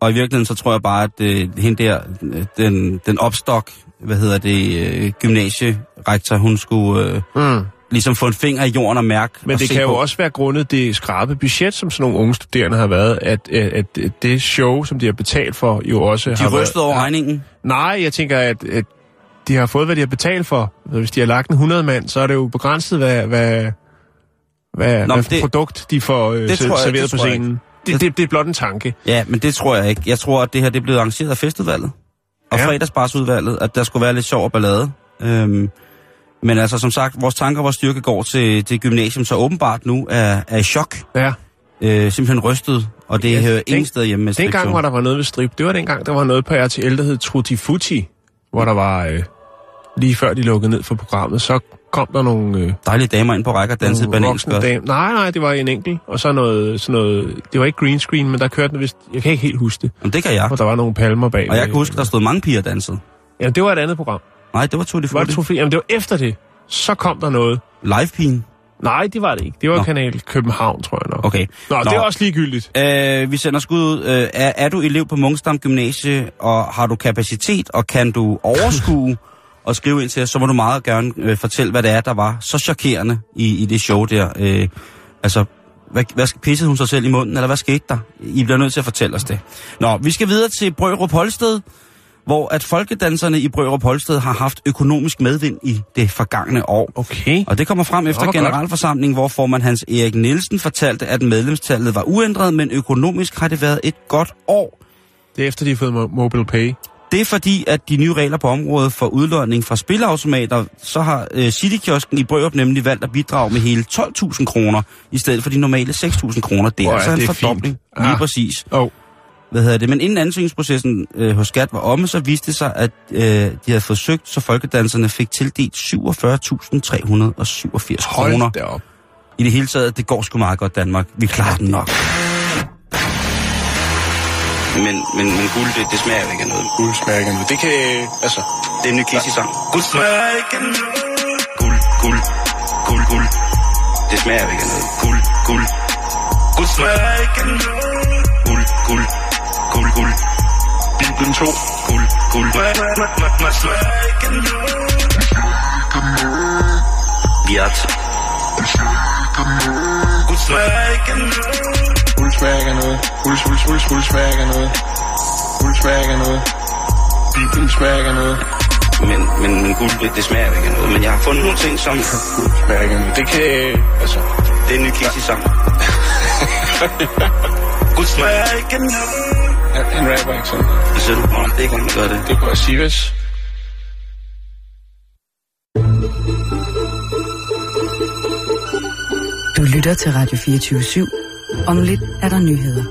Og i virkeligheden så tror jeg bare, at øh, hende der, øh, den, den opstok, hvad hedder det, øh, gymnasierektor, hun skulle øh, Mm. Ligesom få en finger i jorden og mærke. Men det kan jo på. også være grundet det skrabe budget, som sådan nogle unge studerende har været, at, at, at det show, som de har betalt for, jo også De har er rystet over regningen. Nej, jeg tænker, at, at de har fået, hvad de har betalt for. Altså, Hvis de har lagt en 100 mand, så er det jo begrænset, hvad, hvad, hvad, Nå, hvad det- produkt de får øh, det tror jeg- serveret det på scenen. Det, det, det er blot en tanke. Ja, men det tror jeg ikke. Jeg tror, at det her det er blevet arrangeret af festudvalget. Og ja. fredagsbarsudvalget, at der skulle være lidt sjov og ballade. Øhm, men altså, som sagt, vores tanker og vores styrke går til, til gymnasium, så åbenbart nu er, er i chok. Ja. Øh, simpelthen rystet, og det Ja, ja, hører den- ingen sted hjemme med Dengang stripshow. var der var noget ved strip. Det var dengang, der var noget på RTL, der hed Trutti Futti, hvor der var, øh, lige før de lukkede ned for programmet, så kom der nogle... Øh, Dejlige damer ind på række og dansede dame- Nej, nej, det var en enkelt. Og så noget, sådan noget... Det var ikke green screen, men der kørte den vist... Jeg kan ikke helt huske det. Jamen, det kan jeg. Og der var nogle palmer bag. Og jeg kan huske, der stod mange piger dansede. Ja, det var et andet program. Nej, det var Tutti Var det trofæ? Jamen, det var efter det. Så kom der noget. Live-pigen. Nej, det var det ikke. Det var Nå. Kanal København, tror jeg nok. Okay. Nå, Nå, det er også ligegyldigt. Øh, vi sender skud ud. Øh, er, er du elev på Munkstam Gymnasie, og har du kapacitet, og kan du overskue og skrive ind til os, så må du meget gerne øh, fortælle, hvad det er, der var så chokerende i, i det show der. Øh, altså, hvad, hvad pissede hun sig selv i munden, eller hvad skete der? I bliver nødt til at fortælle os det. Nå, vi skal videre til Brørup Holsted, hvor at folkedanserne i Brørup Holsted har haft økonomisk medvind i det forgangne år. Okay. Og det kommer frem efter generalforsamlingen, hvor formand Hans Erik Nielsen fortalte, at medlemstallet var uændret, men økonomisk har det været et godt år. Det er efter, de har fået mo- mobile pay. Det er fordi, at de nye regler på området for udlåning fra spilleautomater, så har øh, Citykiosken i Brørup nemlig valgt at bidrage med hele 12.000 kroner, i stedet for de normale 6.000 kroner. Det er er altså en det fordobling, fint. lige Ah. præcis. Oh. Hvad hedder det? Men inden ansøgningsprocessen øh, hos Skat var omme, så viste det sig, at øh, de havde fået søgt, så folkedanserne fik tildelt 47.387 kroner. Hold. I det hele taget, det går sgu meget godt, Danmark. Vi klarer den nok. Men, men, men guld, det, det smager ikke af noget. Guld smager ikke af noget. Det kan... Altså... Det er en ny Kissy-sang. Guld smager ikke af noget. Guld, guld, guld, guld. Det smager ikke af noget. Guld, guld. Guld smager ikke af noget. Guld, guld, guld, guld. Bibelen 2. Guld, guld. Noget. Vi er noget. Guld smager ikke af noget. Guld, guld, guld, guld smager ikke af noget. Guld smager ikke af noget. Bibelen ikke af noget. Men, men, men guld, det smager ikke noget. Men jeg har fundet nogle ting, som... Guld smager ikke af noget. Det kan... Altså... Det er en ny kiks i sang. guld smager ikke af noget en rapper, ikke sådan? Hvad siger du? Det er ikke, om du gør det. Det kunne jeg sige, hvis... Du lytter til Radio 24 /7. Om lidt er der nyheder.